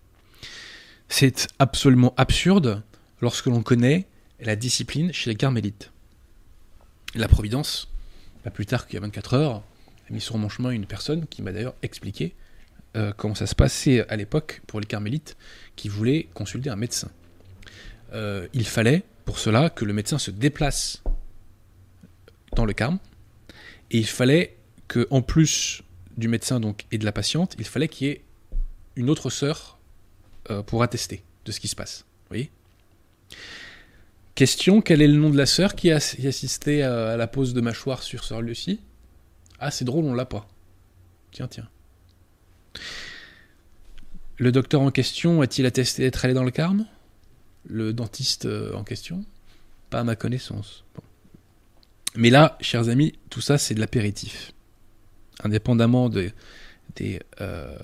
C'est absolument absurde lorsque l'on connaît la discipline chez les carmélites. La Providence, pas plus tard qu'il y a 24 heures, mis sur mon chemin une personne qui m'a d'ailleurs expliqué euh, comment ça se passait à l'époque pour les carmélites qui voulaient consulter un médecin. Euh, il fallait pour cela que le médecin se déplace dans le Carme et il fallait que en plus du médecin et de la patiente, il fallait qu'il y ait une autre sœur euh, pour attester de ce qui se passe. Vous voyez? Question, quel est le nom de la sœur qui a à, à la pose de mâchoire sur Sœur Lucie? Ah, c'est drôle, on l'a pas. Tiens, tiens. Le docteur en question a-t-il attesté d'être allé dans le Carme? Le dentiste euh, en question? Pas à ma connaissance. Mais là, chers amis, tout ça, c'est de l'apéritif. Indépendamment de- des euh,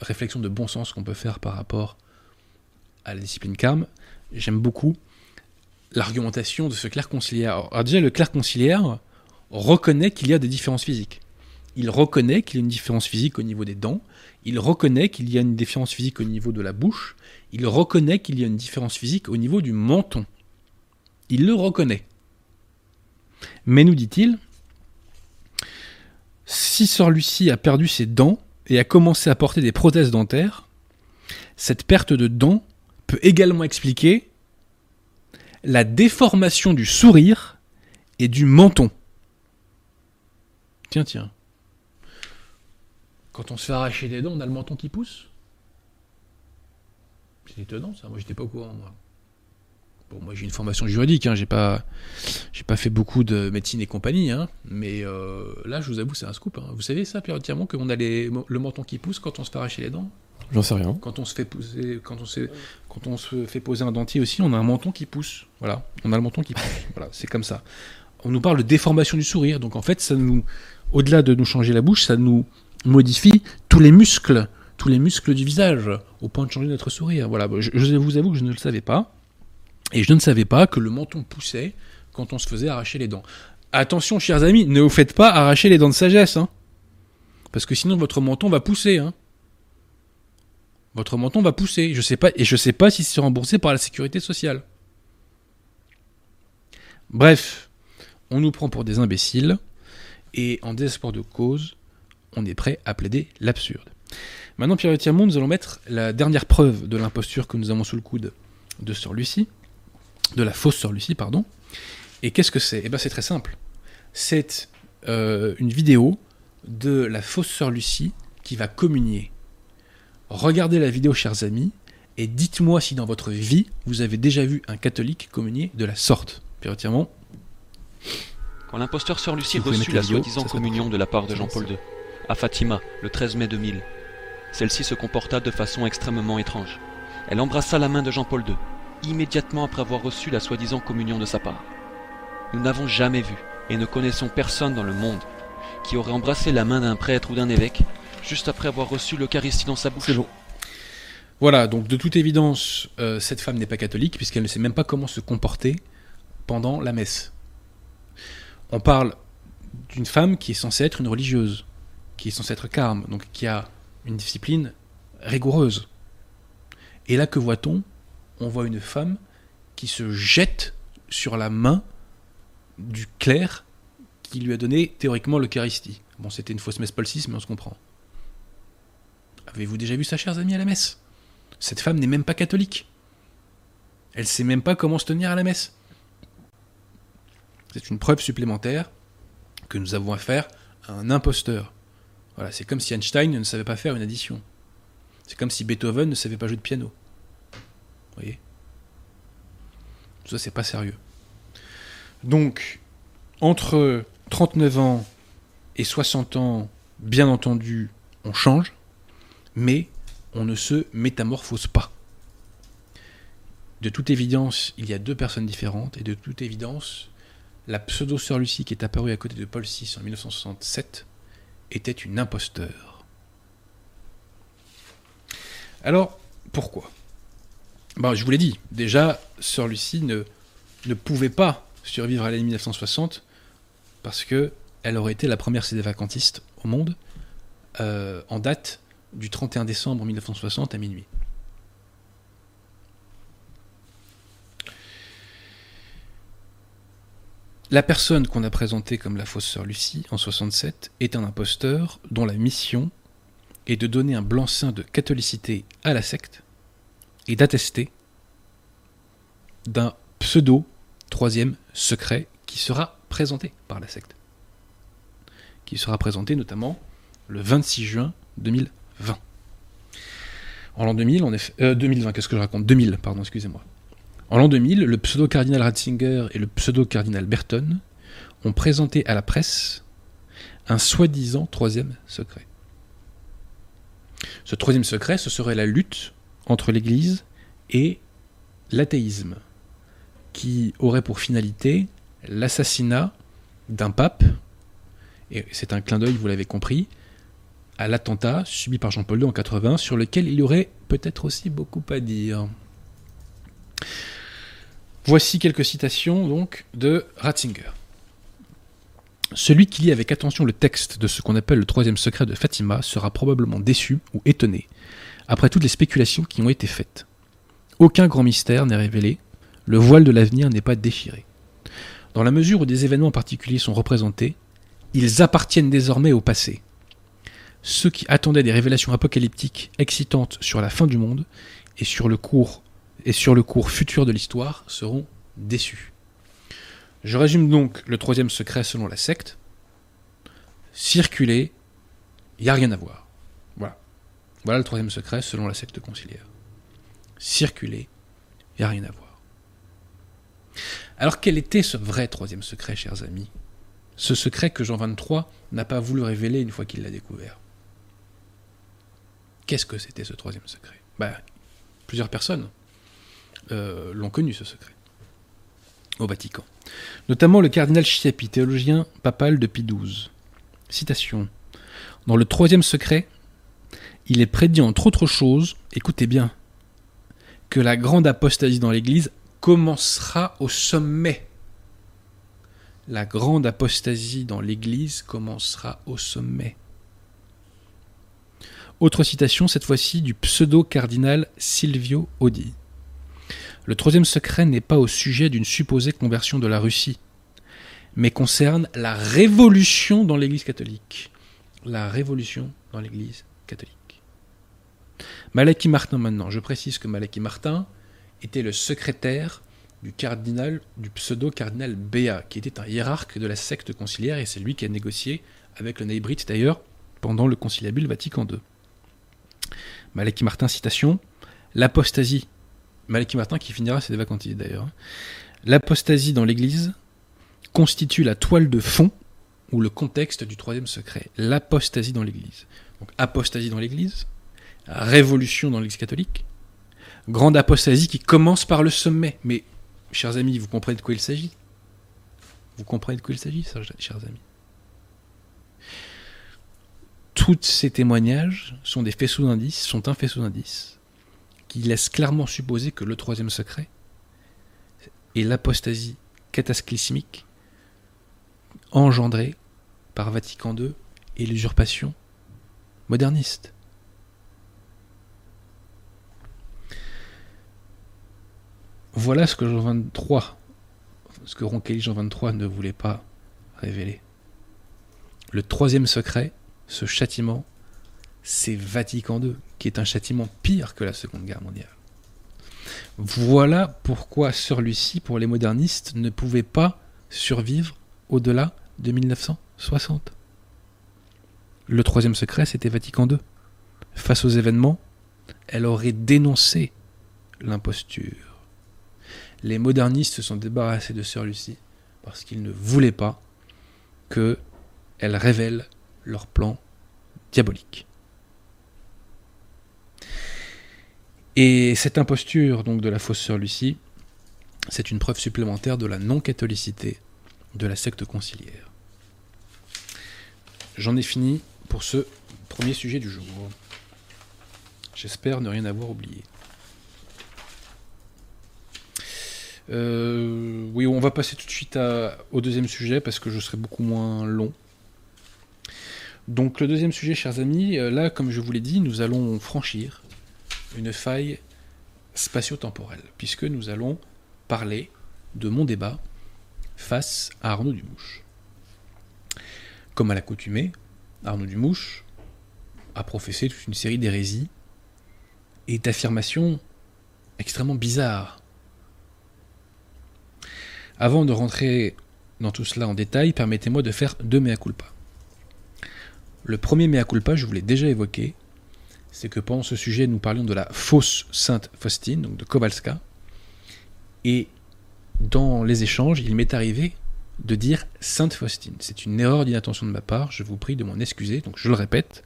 réflexions de bon sens qu'on peut faire par rapport à la discipline Carme, j'aime beaucoup l'argumentation de ce clerc conciliaire. Alors déjà, le clerc conciliaire reconnaît qu'il y a des différences physiques. Il reconnaît qu'il y a une différence physique au niveau des dents, il reconnaît qu'il y a une différence physique au niveau de la bouche, il reconnaît qu'il y a une différence physique au niveau du menton. Il le reconnaît. Mais nous dit-il, si Lucie a perdu ses dents et a commencé à porter des prothèses dentaires, cette perte de dents peut également expliquer la déformation du sourire et du menton. Tiens, tiens. Quand on se fait arracher des dents, on a le menton qui pousse C'est étonnant ça, moi j'étais pas au courant moi. Bon, moi j'ai une formation juridique, hein, j'ai pas, j'ai pas fait beaucoup de médecine et compagnie, hein, mais euh, là je vous avoue c'est un scoop. hein. Vous savez ça périodiquement qu'on a les- le menton qui pousse quand on se fait arracher les dents? J'en sais rien. quand on se fait poser, quand on se, quand on se fait poser un dentier aussi, on a un menton qui pousse. Voilà, on a le menton qui pousse. Voilà, c'est comme ça. On nous parle de déformation du sourire. Donc en fait, ça nous, au-delà de nous changer la bouche, ça nous modifie tous les muscles, tous les muscles du visage, au point de changer notre sourire. Voilà, je, vous avoue que je ne le savais pas, et je ne savais pas que le menton poussait quand on se faisait arracher les dents. Attention, chers amis, ne vous faites pas arracher les dents de sagesse, hein, parce que sinon votre menton va pousser, hein votre menton va pousser. Je sais pas, et je sais pas si c'est remboursé par la sécurité sociale. Bref, on nous prend pour des imbéciles, et en désespoir de cause, on est prêt à plaider l'absurde. Maintenant, Pierre Tiamont, nous allons mettre la dernière preuve de l'imposture que nous avons sous le coude de Sœur Lucie, de la fausse Sœur Lucie, pardon. Et qu'est-ce que c'est? Eh bien, c'est très simple. C'est euh, une vidéo de la fausse Sœur Lucie qui va communier Regardez la vidéo, chers amis, et dites-moi si dans votre vie, vous avez déjà vu un catholique communier de la sorte. Pierre Tirmont, Quand l'imposteur Sœur Lucie Si reçut la soi-disant communion de la part de Jean-Paul. II, à Fatima, le 13 mai 2000, celle-ci se comporta de façon extrêmement étrange. Elle embrassa la main de Jean-Paul II, immédiatement après avoir reçu la soi-disant communion de sa part. Nous n'avons jamais vu, et ne connaissons personne dans le monde, qui aurait embrassé la main d'un prêtre ou d'un évêque, juste après avoir reçu l'Eucharistie dans sa bouche. C'est bon. Voilà, donc de toute évidence, euh, cette femme n'est pas catholique, puisqu'elle ne sait même pas comment se comporter pendant la messe. On parle d'une femme qui est censée être une religieuse, qui est censée être carme, donc qui a une discipline rigoureuse. Et là, que voit-on? On voit une femme qui se jette sur la main du clerc qui lui a donné théoriquement l'Eucharistie. Bon, c'était une fausse messe Paul mais on se comprend. Avez-vous déjà vu ça, chers amis, à la messe? Cette femme n'est même pas catholique. Elle sait même pas comment se tenir à la messe. C'est une preuve supplémentaire que nous avons affaire à un imposteur. Voilà, c'est comme si Einstein ne savait pas faire une addition. C'est comme si Beethoven ne savait pas jouer de piano. Vous voyez? Ça, c'est pas sérieux. Donc, entre 39 ans et 60 ans, bien entendu, on change, mais on ne se métamorphose pas. De toute évidence, il y a deux personnes différentes, et de toute évidence, la pseudo-sœur Lucie qui est apparue à côté de Paul VI en 1967 était une imposteur. Alors, pourquoi? Ben, Je vous l'ai dit, déjà, sœur Lucie ne, ne pouvait pas survivre à l'année 1960 parce que elle aurait été la première CD vacantiste au monde euh, en date du 31 décembre 1960 à minuit. La personne qu'on a présentée comme la fausse sœur Lucie en 67 est un imposteur dont la mission est de donner un blanc-seing de catholicité à la secte et d'attester d'un pseudo troisième secret qui sera présenté par la secte. Qui sera présenté notamment le 26 juin 2020. En l'an 2000, en effet, euh, 2020, qu'est-ce que je raconte? 2000, pardon, excusez-moi. En l'an 2000, le pseudo-cardinal Ratzinger et le pseudo-cardinal Berton ont présenté à la presse un soi-disant troisième secret. Ce troisième secret, ce serait la lutte entre l'Église et l'athéisme, qui aurait pour finalité l'assassinat d'un pape, et c'est un clin d'œil, vous l'avez compris, à l'attentat subi par Jean-Paul II en 80, sur lequel il y aurait peut-être aussi beaucoup à dire. Voici quelques citations donc de Ratzinger. Celui qui lit avec attention le texte de ce qu'on appelle le troisième secret de Fatima sera probablement déçu ou étonné après toutes les spéculations qui ont été faites. Aucun grand mystère n'est révélé, le voile de l'avenir n'est pas déchiré. Dans la mesure où des événements particuliers sont représentés, ils appartiennent désormais au passé. Ceux qui attendaient des révélations apocalyptiques excitantes sur la fin du monde et sur le cours, et sur le cours futur de l'histoire seront déçus. Je résume donc le troisième secret selon la secte. Circuler, il n'y a rien à voir. Voilà. Voilà le troisième secret selon la secte conciliaire. Circuler, il n'y a rien à voir. Alors quel était ce vrai troisième secret, chers amis? Ce secret que Jean 23 n'a pas voulu révéler une fois qu'il l'a découvert. Qu'est-ce que c'était ce troisième secret? Bah, Plusieurs personnes euh, l'ont connu, ce secret, au Vatican. Notamment le cardinal Chiappi, théologien papal depuis XII. Citation. Dans le troisième secret, il est prédit entre autres choses, écoutez bien, que la grande apostasie dans l'Église commencera au sommet. La grande apostasie dans l'Église commencera au sommet. Autre citation, cette fois-ci du pseudo-cardinal Silvio Audi. Le troisième secret n'est pas au sujet d'une supposée conversion de la Russie, mais concerne la révolution dans l'Église catholique. La révolution dans l'Église catholique. Malaki Martin maintenant. Je précise que Malaki Martin était le secrétaire du cardinal, du pseudo-cardinal Béat, qui était un hiérarque de la secte conciliaire, et c'est lui qui a négocié avec le Neighbrit d'ailleurs pendant le conciliabule Vatican II. Malaki Martin, citation L'apostasie, Malaki Martin qui finira ses vacantiers d'ailleurs, l'apostasie dans l'Église constitue la toile de fond ou le contexte du troisième secret. L'apostasie dans l'Église. Donc apostasie dans l'Église, révolution dans l'Église catholique, grande apostasie qui commence par le sommet. Mais, chers amis, vous comprenez de quoi il s'agit? Vous comprenez de quoi il s'agit, chers amis? Tous ces témoignages sont des faisceaux d'indices, sont un faisceau d'indices, qui laissent clairement supposer que le troisième secret est l'apostasie cataclysmique engendrée par Vatican II et l'usurpation moderniste. Voilà ce que Jean 23, ce que Jean 23 ne voulait pas révéler. Le troisième secret, ce châtiment, c'est Vatican II, qui est un châtiment pire que la Seconde Guerre mondiale. Voilà pourquoi Lucie, pour les modernistes, ne pouvait pas survivre au-delà de 1960. Le troisième secret, c'était Vatican II. Face aux événements, elle aurait dénoncé l'imposture les modernistes se sont débarrassés de Sœur Lucie parce qu'ils ne voulaient pas qu'elle révèle leur plan diabolique. Et cette imposture donc de la fausse Sœur Lucie, c'est une preuve supplémentaire de la non-catholicité de la secte conciliaire. J'en ai fini pour ce premier sujet du jour. J'espère ne rien avoir oublié. Euh, oui, on va passer tout de suite au deuxième sujet parce que je serai beaucoup moins long. Donc le deuxième sujet, chers amis, euh, là, comme je vous l'ai dit, nous allons franchir une faille spatio-temporelle, puisque nous allons parler de mon débat face à Arnaud Dumouche. Comme à l'accoutumée, Arnaud Dumouche a professé toute une série d'hérésies et d'affirmations extrêmement bizarres avant de rentrer dans tout cela en détail, permettez-moi de faire deux mea culpa. Le premier mea culpa, je vous l'ai déjà évoqué, c'est que pendant ce sujet, nous parlions de la fausse sainte Faustine, donc de Kowalska, Et dans les échanges, il m'est arrivé de dire Sainte Faustine. C'est une erreur d'inattention de ma part, je vous prie de m'en excuser. Donc je le répète,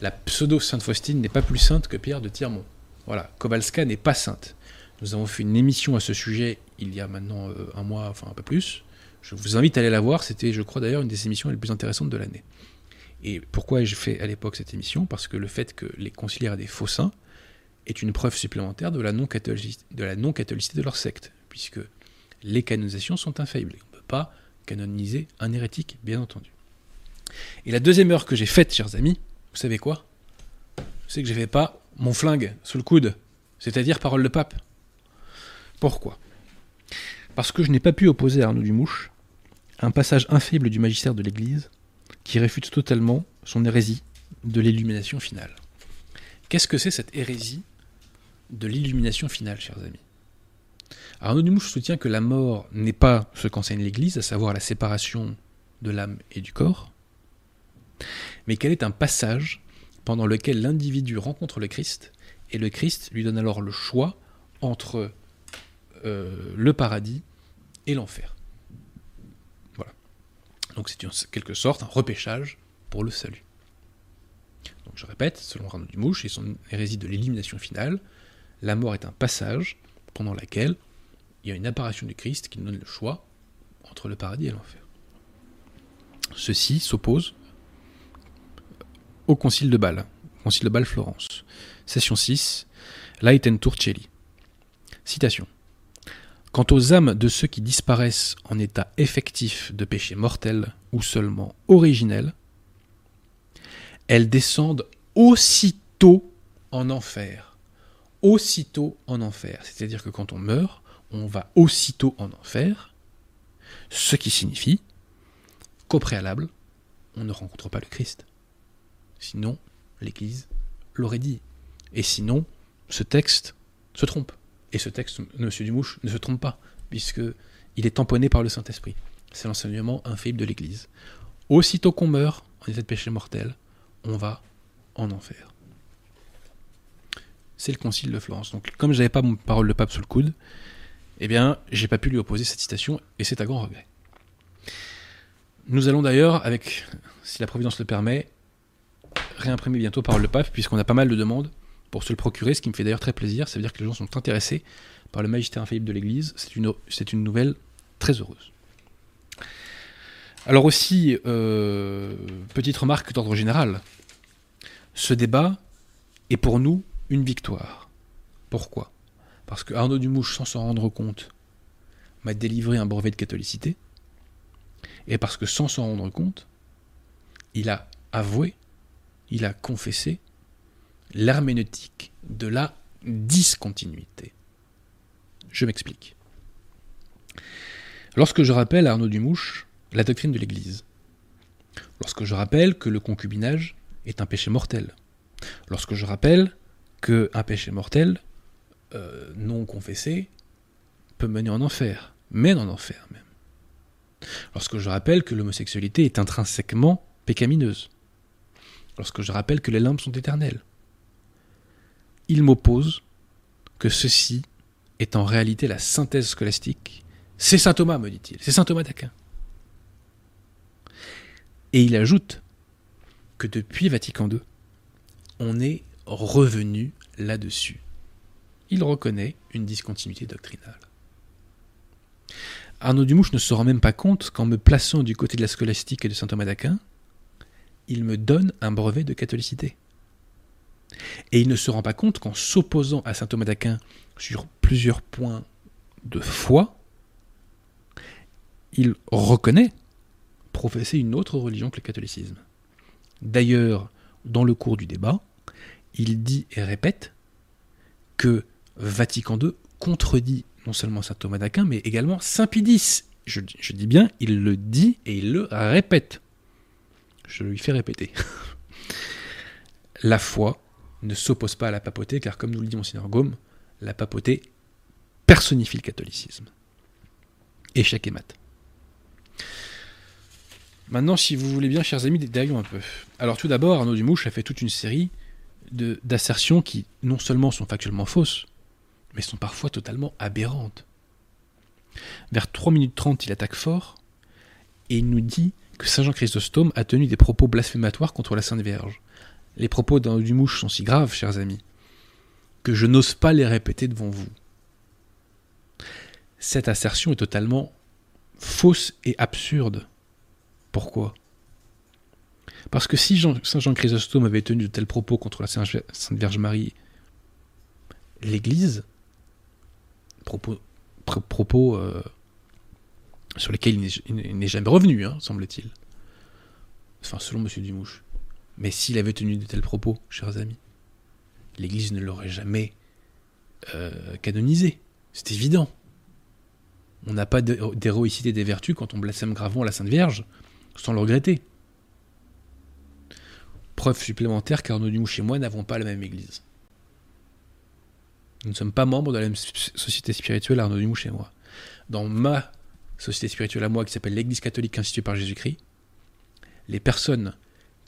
la pseudo Sainte Faustine n'est pas plus sainte que Pierre de Tirmont. Voilà, Kowalska n'est pas sainte. Nous avons fait une émission à ce sujet il y a maintenant euh, un mois, enfin un peu plus. Je vous invite à aller la voir, c'était je crois d'ailleurs une des émissions les plus intéressantes de l'année. Et pourquoi ai-je fait à l'époque cette émission? Parce que le fait que les conciliaires aient des faux saints est une preuve supplémentaire de la non-catholicité de, leur secte, puisque les canonisations sont infaillibles. On ne peut pas canoniser un hérétique, bien entendu. Et la deuxième heure que j'ai faite, chers amis, vous savez quoi? C'est que je n'avais pas mon flingue sous le coude, c'est-à-dire parole de pape. Pourquoi? Parce que je n'ai pas pu opposer à Arnaud Dumouche un passage infaillible du magistère de l'Église qui réfute totalement son hérésie de l'illumination finale. Qu'est-ce que c'est cette hérésie de l'illumination finale, chers amis? Arnaud Dumouche soutient que la mort n'est pas ce qu'enseigne l'Église, à savoir la séparation de l'âme et du corps, mais qu'elle est un passage pendant lequel l'individu rencontre le Christ, et le Christ lui donne alors le choix entre euh, le paradis et l'enfer. Donc c'est en quelque sorte un repêchage pour le salut. Donc je répète, selon Arnaud Dumouche et son hérésie de l'élimination finale, la mort est un passage pendant lequel il y a une apparition du Christ qui nous donne le choix entre le paradis et l'enfer. Ceci s'oppose au Concile de Bâle, Concile de Bâle-Florence, session 6, Laiten Turcelli. Citation. Quant aux âmes de ceux qui disparaissent en état effectif de péché mortel ou seulement originel, elles descendent aussitôt en enfer. Aussitôt en enfer. C'est-à-dire que quand on meurt, on va aussitôt en enfer, ce qui signifie qu'au préalable, on ne rencontre pas le Christ. Sinon, l'Église l'aurait dit. Et sinon, ce texte se trompe. Et ce texte, M. Dumouche, ne se trompe pas, puisque il est tamponné par le Saint-Esprit. C'est l'enseignement infaillible de l'Église. Aussitôt qu'on meurt en état de péché mortel, on va en enfer. C'est le concile de Florence. Donc, comme je n'avais pas mon parole de pape sous le coude, eh bien, j'ai pas pu lui opposer cette citation, et c'est à grand regret. Nous allons d'ailleurs, avec, si la Providence le permet, réimprimer bientôt Parole de Pape, puisqu'on a pas mal de demandes pour se le procurer, ce qui me fait d'ailleurs très plaisir. Ça veut dire que les gens sont intéressés par le magistère infaillible de l'Église. C'est une, nouvelle très heureuse. Alors aussi, euh, petite remarque d'ordre général, ce débat est pour nous une victoire. Pourquoi? Parce que Arnaud Dumouche, sans s'en rendre compte, m'a délivré un brevet de catholicité, et parce que sans s'en rendre compte, il a avoué, il a confessé l'herméneutique de la discontinuité. Je m'explique. Lorsque je rappelle à Arnaud Dumouche la doctrine de l'Église, lorsque je rappelle que le concubinage est un péché mortel, lorsque je rappelle que un péché mortel euh, non confessé peut mener en enfer, mène en enfer même. Lorsque je rappelle que l'homosexualité est intrinsèquement pécamineuse, lorsque je rappelle que les limbes sont éternelles, il m'oppose que ceci est en réalité la synthèse scolastique. C'est saint Thomas, me dit-il, c'est saint Thomas d'Aquin. Et il ajoute que depuis Vatican II, on est revenu là-dessus il reconnaît une discontinuité doctrinale. Arnaud Dumouche ne se rend même pas compte qu'en me plaçant du côté de la scolastique et de saint Thomas d'Aquin, il me donne un brevet de catholicité. Et il ne se rend pas compte qu'en s'opposant à saint Thomas d'Aquin sur plusieurs points de foi, il reconnaît professer une autre religion que le catholicisme. D'ailleurs, dans le cours du débat, il dit et répète que Vatican II contredit non seulement saint Thomas d'Aquin, mais également saint Pidis. Je, je, dis bien, il le dit et il le répète. Je lui fais répéter. la foi ne s'oppose pas à la papauté, car comme nous le dit Monseigneur Gaume, la papauté personnifie le catholicisme. Échec et mat. Maintenant, si vous voulez bien, chers amis, détaillons un peu. Alors tout d'abord, Arnaud Dumouche a fait toute une série d'assertions qui non seulement sont factuellement fausses, mais sont parfois totalement aberrantes. Vers 3 minutes 30, il attaque fort et il nous dit que Saint Jean Chrysostome a tenu des propos blasphématoires contre la Sainte Vierge. Les propos d'un du mouche sont si graves, chers amis, que je n'ose pas les répéter devant vous. Cette assertion est totalement fausse et absurde. Pourquoi? Parce que si Saint Jean Chrysostome avait tenu de tels propos contre la Sainte Vierge Marie, l'Église, propos, propos euh, sur lesquels il n'est jamais revenu, hein, semble-t-il. Enfin, selon M. Dumouche. Mais s'il avait tenu de tels propos, chers amis, l'Église ne l'aurait jamais euh, canonisé. C'est évident. On n'a pas d'héroïcité des vertus quand on blasphème gravement la Sainte Vierge, sans le regretter. Preuve supplémentaire qu'Arnaud Dumouche et moi n'avons pas la même Église. Nous ne sommes pas membres de la même société spirituelle, Arnaud Dumouche et moi. Dans ma société spirituelle à moi, qui s'appelle l'Église catholique instituée par Jésus-Christ, les personnes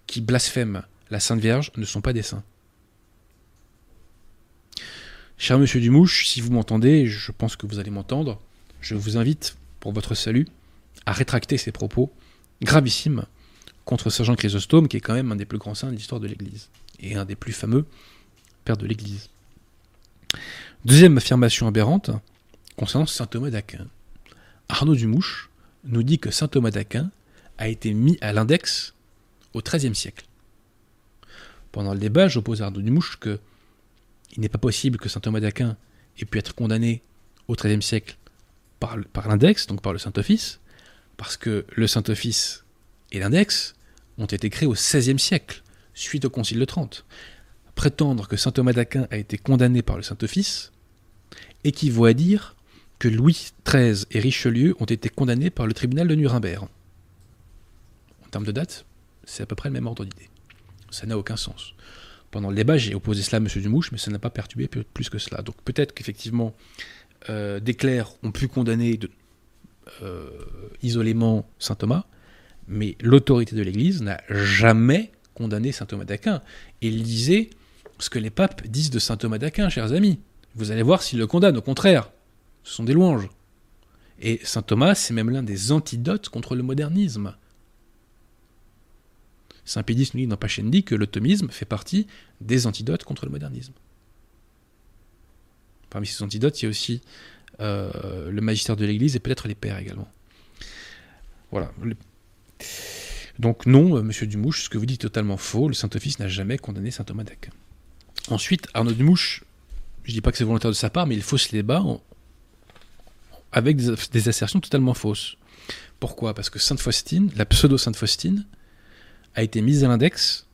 qui blasphèment la Sainte Vierge ne sont pas des saints. Cher monsieur Dumouche, si vous m'entendez, je pense que vous allez m'entendre, je vous invite, pour votre salut, à rétracter ces propos gravissimes contre Saint Jean Chrysostome, qui est quand même un des plus grands saints de l'histoire de l'Église, et un des plus fameux pères de l'Église. Deuxième affirmation aberrante, concernant Saint Thomas d'Aquin. Arnaud Dumouche nous dit que Saint Thomas d'Aquin a été mis à l'index au XIIIe siècle. Pendant le débat, j'oppose à Arnaud Dumouche que il n'est pas possible que saint Thomas d'Aquin ait pu être condamné au XIIIe siècle par, l'index, donc par le Saint-Office, parce que le Saint-Office et l'index ont été créés au XVIe siècle, suite au Concile de Trente. Prétendre que saint Thomas d'Aquin a été condamné par le Saint-Office équivaut à dire que Louis XIII et Richelieu ont été condamnés par le tribunal de Nuremberg. En termes de date, c'est à peu près le même ordre d'idée. Ça n'a aucun sens. Pendant le débat, j'ai opposé cela à M. Dumouche, mais ça n'a pas perturbé plus que cela. Donc peut-être qu'effectivement, euh, des clercs ont pu condamner euh, isolément saint Thomas, mais l'autorité de l'Église n'a jamais condamné saint Thomas d'Aquin. Et il disait ce que les papes disent de saint Thomas d'Aquin, chers amis. Vous allez voir s'ils le condamnent, au contraire. Ce sont des louanges. Et saint Thomas, c'est même l'un des antidotes contre le modernisme. Saint Pédis nous dit dans Pachendi que l'automisme fait partie des antidotes contre le modernisme. Parmi ces antidotes, il y a aussi euh, le magistère de l'Église et peut-être les pères également. Voilà. Donc non, euh, Monsieur Dumouche, ce que vous dites est totalement faux. Le Saint-Office n'a jamais condamné Saint Thomas d'Aquin. Ensuite, Arnaud Dumouche, je ne dis pas que c'est volontaire de sa part, mais il fausse les débats avec des, des, assertions totalement fausses. Pourquoi? Parce que Sainte Faustine, la pseudo-Sainte Faustine, a été mise à l'index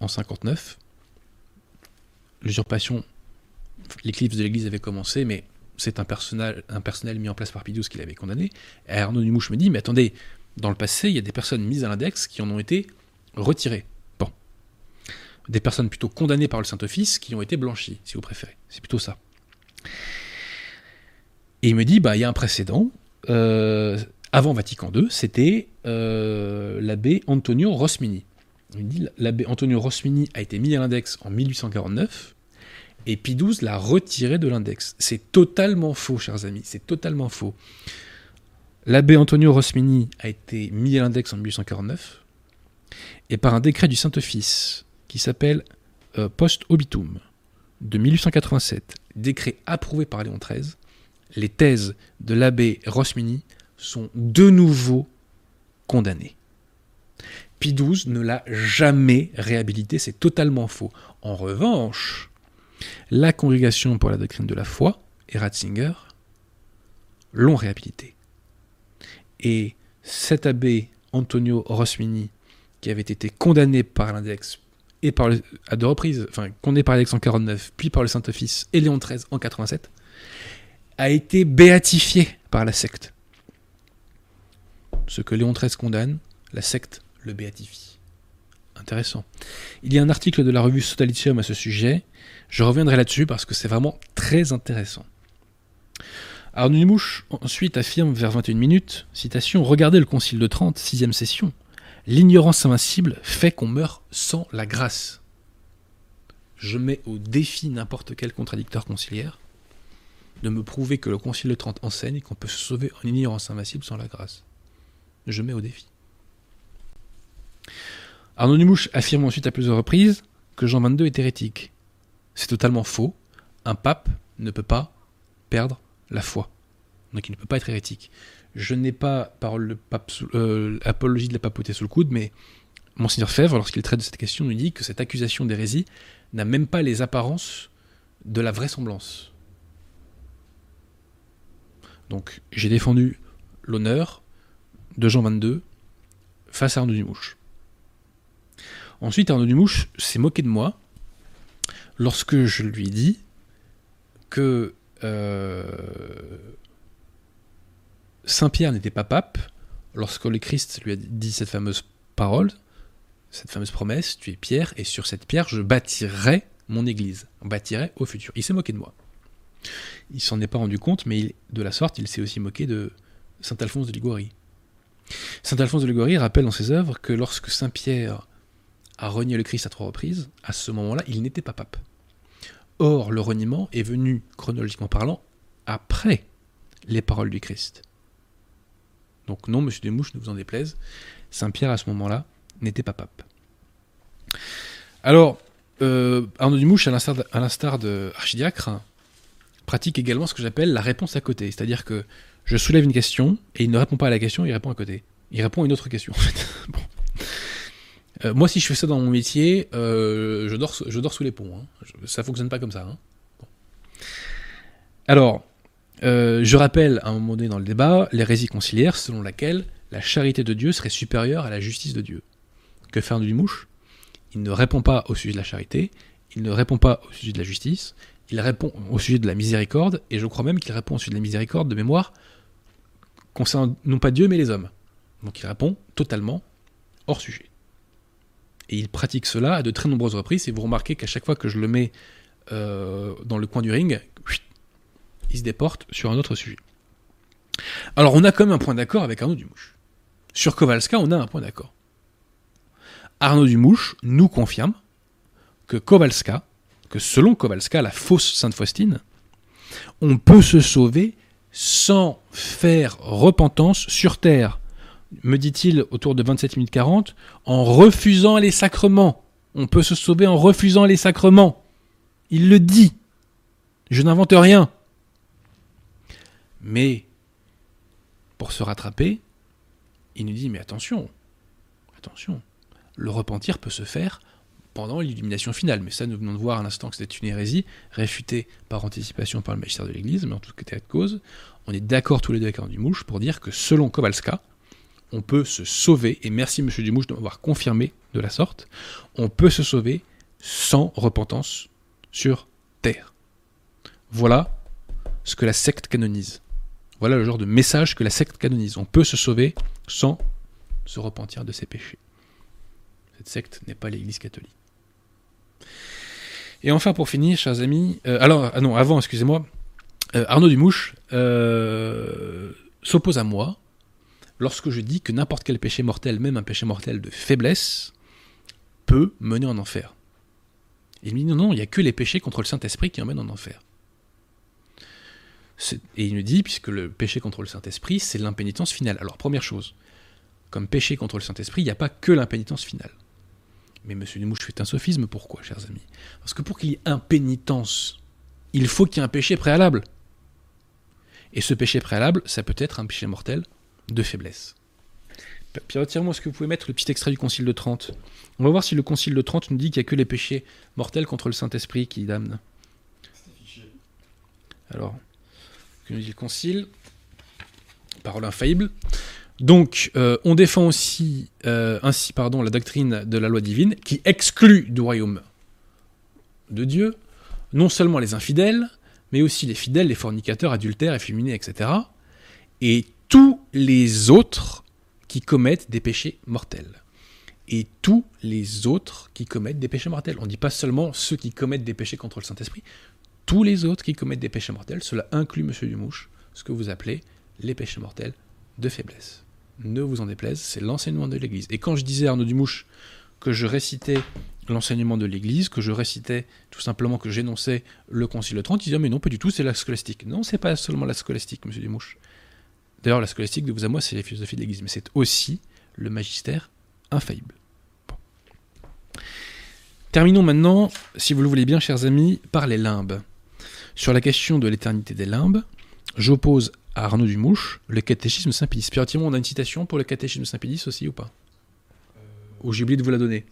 en 59. L'usurpation, l'éclipse de l'Église avait commencé, mais c'est un personnel, mis en place par XII qui l'avait condamné. Et Arnaud Dumouche me dit, mais attendez, dans le passé, il y a des personnes mises à l'index qui en ont été retirées. Des personnes plutôt condamnées par le Saint-Office qui ont été blanchies, si vous préférez. C'est plutôt ça. Et il me dit, bah, il y a un précédent. Euh, avant Vatican II, c'était euh, l'abbé Antonio Rosmini. L'abbé Antonio Rosmini a été mis à l'index en 1849 et Pie XII l'a retiré de l'index. C'est totalement faux, chers amis, c'est totalement faux. L'abbé Antonio Rosmini a été mis à l'index en 1849 et par un décret du Saint-Office qui s'appelle euh, Post Obitum de 1887, décret approuvé par Léon XIII, les thèses de l'abbé Rosmini sont de nouveau condamnés. Pie XII ne l'a jamais réhabilité, c'est totalement faux. En revanche, la Congrégation pour la doctrine de la foi et Ratzinger l'ont réhabilité. Et cet abbé Antonio Rosmini, qui avait été condamné par l'index et par à deux reprises, enfin condamné par l'index en 49, puis par le Saint-Office et Léon XIII en 87, a été béatifié par la secte. Ce que Léon XIII condamne, la secte le béatifie. Intéressant. Il y a un article de la revue Sotalitium à ce sujet. Je reviendrai là-dessus parce que c'est vraiment très intéressant. Arnaud ensuite affirme vers 21 minutes, citation, Regardez le Concile de Trente, sixième session. L'ignorance invincible fait qu'on meurt sans la grâce. Je mets au défi n'importe quel contradicteur conciliaire de me prouver que le Concile de Trente enseigne qu'on peut se sauver en ignorance invincible sans la grâce. Je mets au défi. Arnaud Dumouche affirme ensuite à plusieurs reprises que Jean XXII est hérétique. C'est totalement faux. Un pape ne peut pas perdre la foi. Donc il ne peut pas être hérétique. Je n'ai pas parole de pape euh, apologie de la papauté sous le coude, mais Monseigneur Fèvre, lorsqu'il traite de cette question, nous dit que cette accusation d'hérésie n'a même pas les apparences de la vraisemblance. Donc j'ai défendu l'honneur de Jean XXII face à Arnaud Dumouche. Ensuite, Arnaud Dumouche s'est moqué de moi lorsque je lui ai dit que euh, Saint-Pierre n'était pas pape lorsque le Christ lui a dit cette fameuse parole, cette fameuse promesse, tu es pierre, et sur cette pierre je bâtirai mon église, bâtirai au futur. Il s'est moqué de moi. Il s'en est pas rendu compte, mais de la sorte, il s'est aussi moqué de Saint Alphonse de Liguori. Saint Alphonse de Liguori rappelle dans ses œuvres que lorsque Saint Pierre a renié le Christ à trois reprises, à ce moment-là, il n'était pas pape. Or, le reniement est venu, chronologiquement parlant, après les paroles du Christ. Donc non, monsieur Desmouches, ne vous en déplaise, Saint Pierre à ce moment-là n'était pas pape. Alors, euh, Arnaud Dumouche, à l'instar de, Archidiacre, pratique également ce que j'appelle la réponse à côté. C'est-à-dire que je soulève une question et il ne répond pas à la question, il répond à côté. Il répond à une autre question, en fait. Euh, moi, si je fais ça dans mon métier, euh, je, dors, sous les ponts. hein. Je- ça fonctionne pas comme ça. hein. Alors, euh, je rappelle à un moment donné dans le débat l'hérésie conciliaire selon laquelle la charité de Dieu serait supérieure à la justice de Dieu. Que fait Arnaud Dumouche Il ne répond pas au sujet de la charité, il ne répond pas au sujet de la justice, il répond au sujet de la miséricorde, et je crois même qu'il répond au sujet de la miséricorde de mémoire concernant non pas Dieu mais les hommes. Donc il répond totalement hors sujet. Et il pratique cela à de très nombreuses reprises, et vous remarquez qu'à chaque fois que je le mets euh, dans le coin du ring, il se déporte sur un autre sujet. Alors on a quand même un point d'accord avec Arnaud Dumouche. Sur Kowalska, on a un point d'accord. Arnaud Dumouche nous confirme que Kowalska, que selon Kowalska, la fausse Sainte Faustine, on peut se sauver sans faire repentance sur terre, me dit-il autour de 27 minutes 40, en refusant les sacrements. On peut se sauver en refusant les sacrements. Il le dit. Je n'invente rien. Mais, pour se rattraper, il nous dit, mais attention, attention, le repentir peut se faire pendant l'illumination finale. Mais ça, nous venons de voir à l'instant que c'était une hérésie, réfutée par anticipation par le magistère de l'Église, mais en tout cas de cause, on est d'accord tous les deux avec Arnaud Dumouche pour dire que selon Kowalska, on peut se sauver, et merci Monsieur Dumouche de m'avoir confirmé de la sorte, on peut se sauver sans repentance sur terre. Voilà ce que la secte canonise. Voilà le genre de message que la secte canonise. On peut se sauver sans se repentir de ses péchés. Cette secte n'est pas l'Église catholique. Et enfin, pour finir, chers amis, euh, alors, ah non, avant, excusez-moi, euh, Arnaud Dumouche euh, s'oppose à moi lorsque je dis que n'importe quel péché mortel, même un péché mortel de faiblesse, peut mener en enfer. Il me dit non, non, il n'y a que les péchés contre le Saint-Esprit qui emmènent en enfer. Et il me dit, puisque le péché contre le Saint-Esprit, c'est l'impénitence finale. Alors, première chose, comme péché contre le Saint-Esprit, il n'y a pas que l'impénitence finale. Mais Monsieur Dumouche fait un sophisme, pourquoi, chers amis? Parce que pour qu'il y ait impénitence, il faut qu'il y ait un péché préalable. Et ce péché préalable, ça peut être un péché mortel de faiblesse. Pierre, tire-moi, est-ce que vous pouvez mettre le petit extrait du Concile de Trente On va voir si le Concile de Trente nous dit qu'il n'y a que les péchés mortels contre le Saint-Esprit qui damnent. Alors, que nous dit le Concile? Parole infaillible. Donc, euh, on défend aussi euh, ainsi pardon, la doctrine de la loi divine qui exclut du royaume de Dieu non seulement les infidèles, mais aussi les fidèles, les fornicateurs, adultères, efféminés, etc. Et tous les autres qui commettent des péchés mortels. Et tous les autres qui commettent des péchés mortels. On ne dit pas seulement ceux qui commettent des péchés contre le Saint-Esprit, tous les autres qui commettent des péchés mortels. Cela inclut, monsieur Dumouche, ce que vous appelez les péchés mortels de faiblesse. Ne vous en déplaise, c'est l'enseignement de l'Église. Et quand je disais à Arnaud Dumouche que je récitais l'enseignement de l'Église, que je récitais tout simplement, que j'énonçais le Concile de Trente, il disait mais non, pas du tout, c'est la scolastique. Non, c'est pas seulement la scolastique, monsieur Dumouche. D'ailleurs, la scolastique, de vous à moi, c'est la philosophie de l'Église, mais c'est aussi le magistère infaillible. Terminons maintenant, si vous le voulez bien, chers amis, par les limbes. Sur la question de l'éternité des limbes, j'oppose à Arnaud Dumouche le catéchisme Saint-Pédis. Pierre Timon, on a une citation pour le catéchisme Saint-Pédis aussi ou pas? Ou j'ai oublié de vous la donner?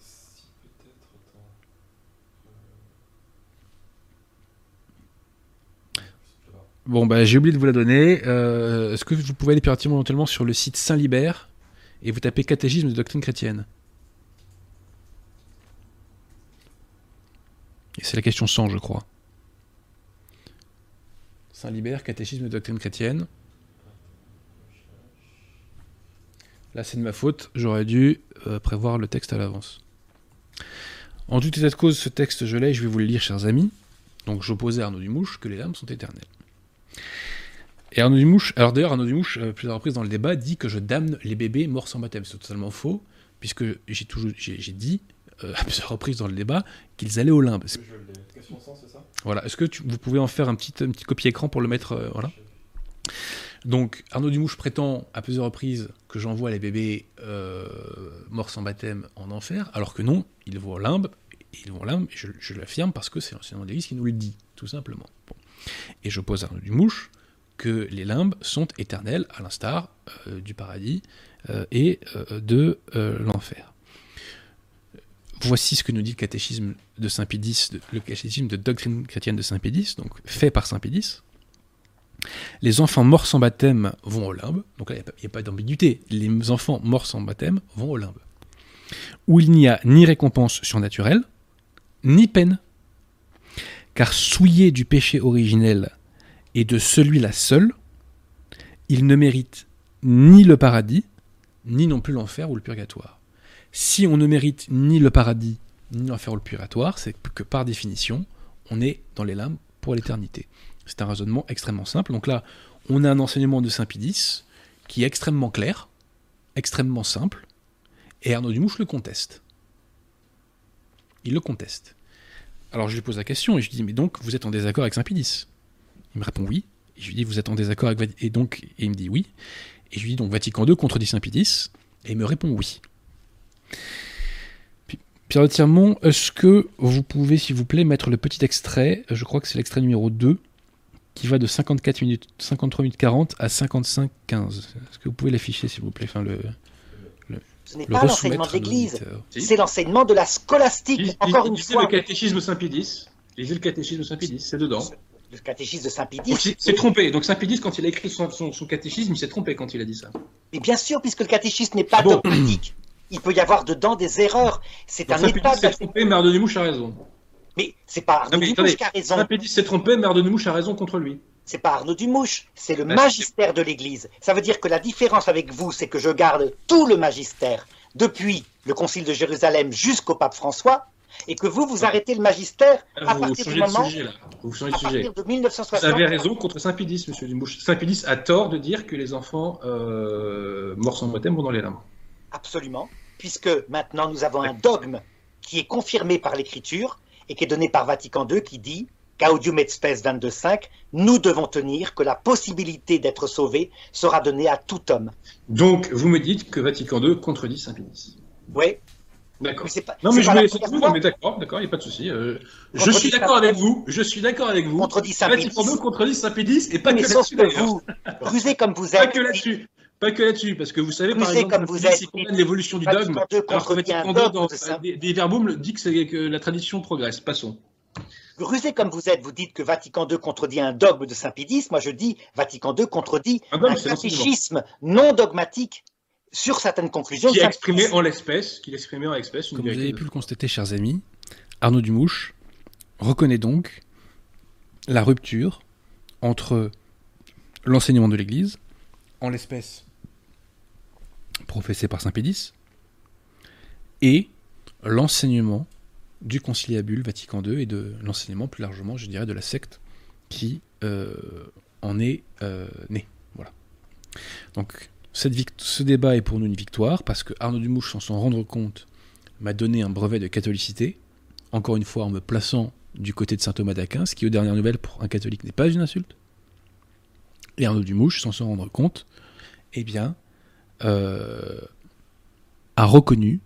Bon, bah, j'ai oublié de vous la donner. Euh, Est-ce que vous pouvez aller Timon éventuellement sur le site Saint-Libert et vous tapez catéchisme de doctrine chrétienne? Et c'est la question 100, je crois. Saint-Libert, catéchisme de doctrine chrétienne. Là, c'est de ma faute. J'aurais dû euh, prévoir le texte à l'avance. En tout état de cause, ce texte, je l'ai je vais vous le lire, chers amis. Donc, j'opposais à Arnaud Dumouche que les larmes sont éternelles. Et Arnaud Dumouche, alors d'ailleurs, Arnaud Dumouche, euh, plusieurs reprises dans le débat, dit que je damne les bébés morts sans baptême. C'est totalement faux, puisque j'ai toujours, j'ai j'ai dit euh, à plusieurs reprises dans le débat qu'ils allaient au limbe. C'est- Voilà. Est-ce que tu- vous pouvez en faire un petit, un petit copier-écran pour le mettre, euh, voilà. Donc Arnaud Dumouche prétend à plusieurs reprises que j'envoie les bébés euh, morts sans baptême en enfer, alors que non, ils vont au limbe. Ils vont au limbe, et je, je l'affirme parce que c'est l'enseignement de l'Église qui nous le dit, tout simplement. Bon. Et je pose à Arnaud Dumouche que les limbes sont éternels, à l'instar euh, du paradis euh, et euh, de l'enfer. Voici ce que nous dit le catéchisme de Saint Pédis, le catéchisme de doctrine chrétienne de Saint Pédis, donc fait par Saint Pédis. Les enfants morts sans baptême vont au limbe, donc là il n'y a, pas d'ambiguïté, les enfants morts sans baptême vont au limbe, où il n'y a ni récompense surnaturelle, ni peine. Car souillé du péché originel et de celui-là seul, il ne mérite ni le paradis, ni non plus l'enfer ou le purgatoire. Si on ne mérite ni le paradis, ni l'enfer ou le purgatoire, c'est que par définition, on est dans les limbes pour l'éternité. C'est un raisonnement extrêmement simple. Donc là, on a un enseignement de Saint Pédis qui est extrêmement clair, extrêmement simple, et Arnaud Dumouche le conteste. Il le conteste. Alors je lui pose la question et je lui dis, mais donc vous êtes en désaccord avec Saint Pédis Il me répond oui. Et je lui dis, vous êtes en désaccord avec Et donc, et il me dit oui. Et je lui dis, donc Vatican II contredit Saint Pédis Et il me répond oui. Pierre de est-ce que vous pouvez, s'il vous plaît, mettre le petit extrait, je crois que c'est l'extrait numéro 2, qui va de 54 minutes, 53 minutes 40 à 55 15. Est-ce que vous pouvez l'afficher, s'il vous plaît? Enfin, le, Ce n'est le pas l'enseignement de l'Église, c'est l'enseignement de la scolastique. Lis- Encore une lisez fois, le catéchisme Saint-Pédis. Lisez le catéchisme Saint-Pédis, c'est dedans. le catéchisme de Saint-Pédis. c'est trompé. Donc Saint-Pédis, quand il a écrit son, son- son catéchisme, il s'est trompé quand il a dit ça. Mais bien sûr, puisque le catéchisme n'est pas Ah bon dogmatique, il peut y avoir dedans des erreurs. C'est un état s'est trompé, mais Arnaud Dumouche a raison. Mais c'est pas attendez, qui a raison. Saint-Pédis s'est trompé, mais Arnaud Dumouche a raison contre lui. C'est pas Arnaud Dumouche, c'est le magistère de l'Église. Ça veut dire que la différence avec vous, c'est que je garde tout le magistère depuis le Concile de Jérusalem jusqu'au pape François, et que vous, vous arrêtez le magistère à Ah, Vous partir du changez de moment, sujet, là. Vous changez à de sujet. partir de Vous 1960. avez raison contre Saint-Pédis, monsieur Dumouche. Saint-Pédis a tort de dire que les enfants euh, morts sans baptême vont dans les limbes. Absolument, puisque maintenant nous avons un dogme qui est confirmé par l'Écriture et qui est donné par Vatican II qui dit Gaudium et Spes 22.5, nous devons tenir que la possibilité d'être sauvé sera donnée à tout homme. Donc, vous me dites que Vatican II contredit Saint-Pédis. Oui, D'accord. pas, Non, mais je pas première vous, mais d'accord, d'accord, il n'y a pas de souci. Euh, je suis d'accord avec vous, je suis d'accord avec vous. Contredit Saint-Pédis. Vatican II contredit Saint-Pédis, et pas mais que là-dessus vous, rusé comme vous Pas êtes, que là-dessus. Pas que là-dessus, parce que vous savez, par exemple, comme vous l'évolution du dogme, alors que Vatican II, dans Saint- des, des verbum, le dit que la tradition progresse. Passons. Rusé comme vous êtes, vous dites que Vatican II contredit un dogme de Saint-Pédis, moi je dis Vatican II contredit Un catéchisme non dogmatique sur certaines conclusions Qui exprimé en l'espèce, qui a exprimé en l'espèce une Comme vous avez pu le constater, chers amis, Arnaud Dumouche reconnaît donc la rupture entre l'enseignement de l'Église, en l'espèce professé par Saint Pédis, et l'enseignement du conciliabule Vatican II et de l'enseignement plus largement, je dirais, de la secte qui euh, en est euh, née. Voilà. Donc, ce débat est pour nous une victoire parce que Arnaud Dumouche, sans s'en rendre compte, m'a donné un brevet de catholicité encore une fois en me plaçant du côté de saint Thomas d'Aquin, ce qui aux dernières nouvelles pour un catholique n'est pas une insulte. Et Arnaud Dumouche, sans s'en rendre compte, eh bien, euh, a reconnu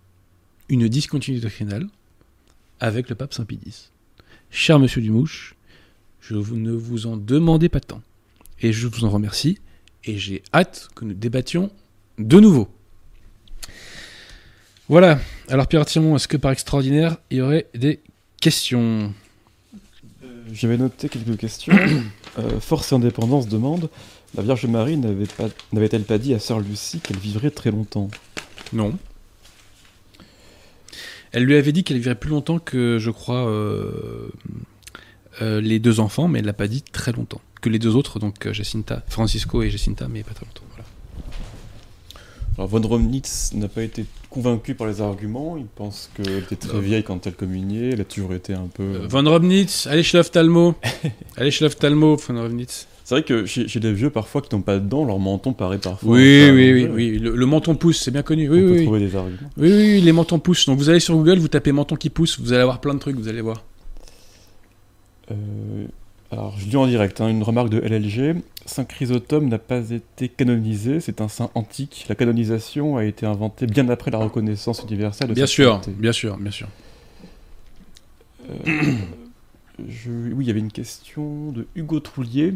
une discontinuité doctrinale avec le pape Saint X. Cher monsieur Dumouche, je ne vous en demandez pas tant. Et je vous en remercie. Et j'ai hâte que nous débattions de nouveau. Voilà. Alors Pierre Timon, est-ce que par extraordinaire, il y aurait des questions? J'avais noté quelques questions. Euh, Force et Indépendance demande La Vierge Marie n'avait pas- n'avait-elle pas dit à Sœur Lucie qu'elle vivrait très longtemps? Non. Elle lui avait dit qu'elle vivrait plus longtemps que, je crois, euh, euh, les deux enfants, mais elle l'a pas dit très longtemps. Que les deux autres, donc euh, Jacinta, Francisco et Jacinta, mais pas très longtemps. Voilà. Alors von Romnitz n'a pas été convaincu par les arguments. Il pense qu'elle était très vieille quand elle communiait. Elle a toujours été un peu. Von Robnitz, allez Schloff Talmo. allez Schloff Talmo, Von Robnitz. C'est vrai que chez, chez les vieux, parfois, qui n'ont pas de dents, leur menton paraît parfois. Oui, oui, oui. Le, le menton pousse, c'est bien connu. Oui, On peut oui, oui. trouver des arguments. Oui, oui, les mentons poussent. Donc vous allez sur Google, vous tapez menton qui pousse, vous allez avoir plein de trucs, vous allez voir. Euh, alors, je lis en direct, hein, une remarque de LLG. Saint Chrysostome n'a pas été canonisé, c'est un saint antique. La canonisation a été inventée bien après la reconnaissance universelle de Bien sûr, bien sûr, bien sûr. Euh, je- Oui, il y avait une question de Hugo Troulier.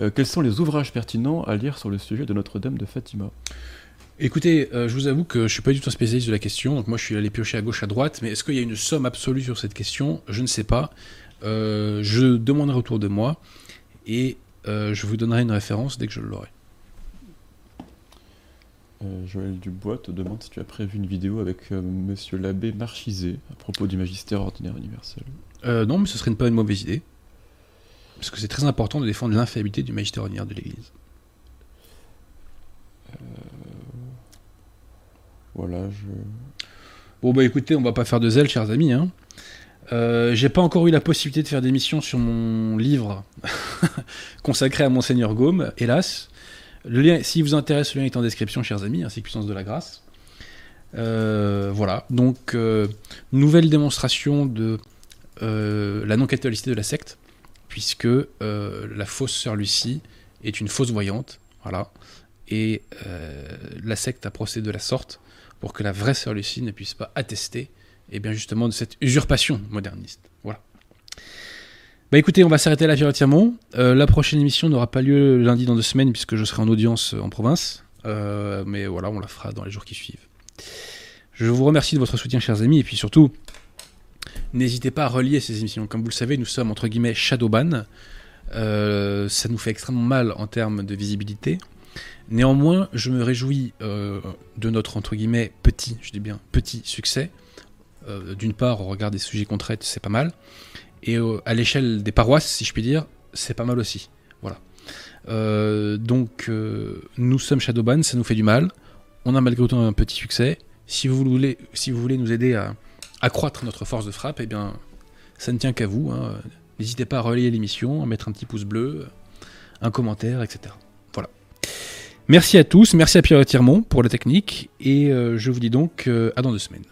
Euh, quels sont les ouvrages pertinents à lire sur le sujet de Notre-Dame de Fatima? Écoutez, euh, je vous avoue que je suis pas du tout un spécialiste de la question, donc moi je suis allé piocher à gauche, à droite, mais est-ce qu'il y a une somme absolue sur cette question? Je ne sais pas. Euh, je demanderai autour de moi et euh, je vous donnerai une référence dès que je l'aurai. Joël Dubois te demande si tu as prévu une vidéo avec Monsieur l'abbé Marchizé à propos du magistère ordinaire universel. Non, mais ce serait pas une mauvaise idée. Parce que c'est très important de défendre l'infaillibilité du magistère ordinaire de l'Église. Voilà, je... Bon bah écoutez, on va pas faire de zèle, chers amis. Hein. Euh, J'ai pas encore eu la possibilité de faire d'émission sur mon livre consacré à Monseigneur Gaume, hélas. Le lien, si vous intéresse, le lien est en description, chers amis, ainsi que Puissance de la Grâce. Euh, voilà, donc euh, nouvelle démonstration de euh, la non-catholicité de la secte, puisque euh, la fausse sœur Lucie est une fausse voyante, voilà, et euh, la secte a procédé de la sorte pour que la vraie sœur Lucie ne puisse pas attester et bien justement de cette usurpation moderniste. Voilà. Bah écoutez, on va s'arrêter là, Pierre Tiamont. Euh, la prochaine émission n'aura pas lieu lundi dans deux semaines puisque je serai en audience en province. Mais voilà, on la fera dans les jours qui suivent. Je vous remercie de votre soutien, chers amis, et puis surtout, n'hésitez pas à relier ces émissions. Comme vous le savez, nous sommes entre guillemets shadowban. Euh, ça nous fait extrêmement mal en termes de visibilité. Néanmoins, je me réjouis euh, de notre entre guillemets petit, je dis bien petit succès. Euh, D'une part, au regard des sujets qu'on traite, c'est pas mal, et à l'échelle des paroisses, si je puis dire, c'est pas mal aussi. Voilà. Donc, nous sommes Shadowban, ça nous fait du mal. On a malgré tout un petit succès. Si vous voulez, si vous voulez nous aider à accroître notre force de frappe, eh bien, ça ne tient qu'à vous. hein. N'hésitez pas à relayer l'émission, à mettre un petit pouce bleu, un commentaire, etc. Voilà. Merci à tous, merci à Pierre Tirmont pour la technique, et euh, je vous dis donc euh, à dans deux semaines.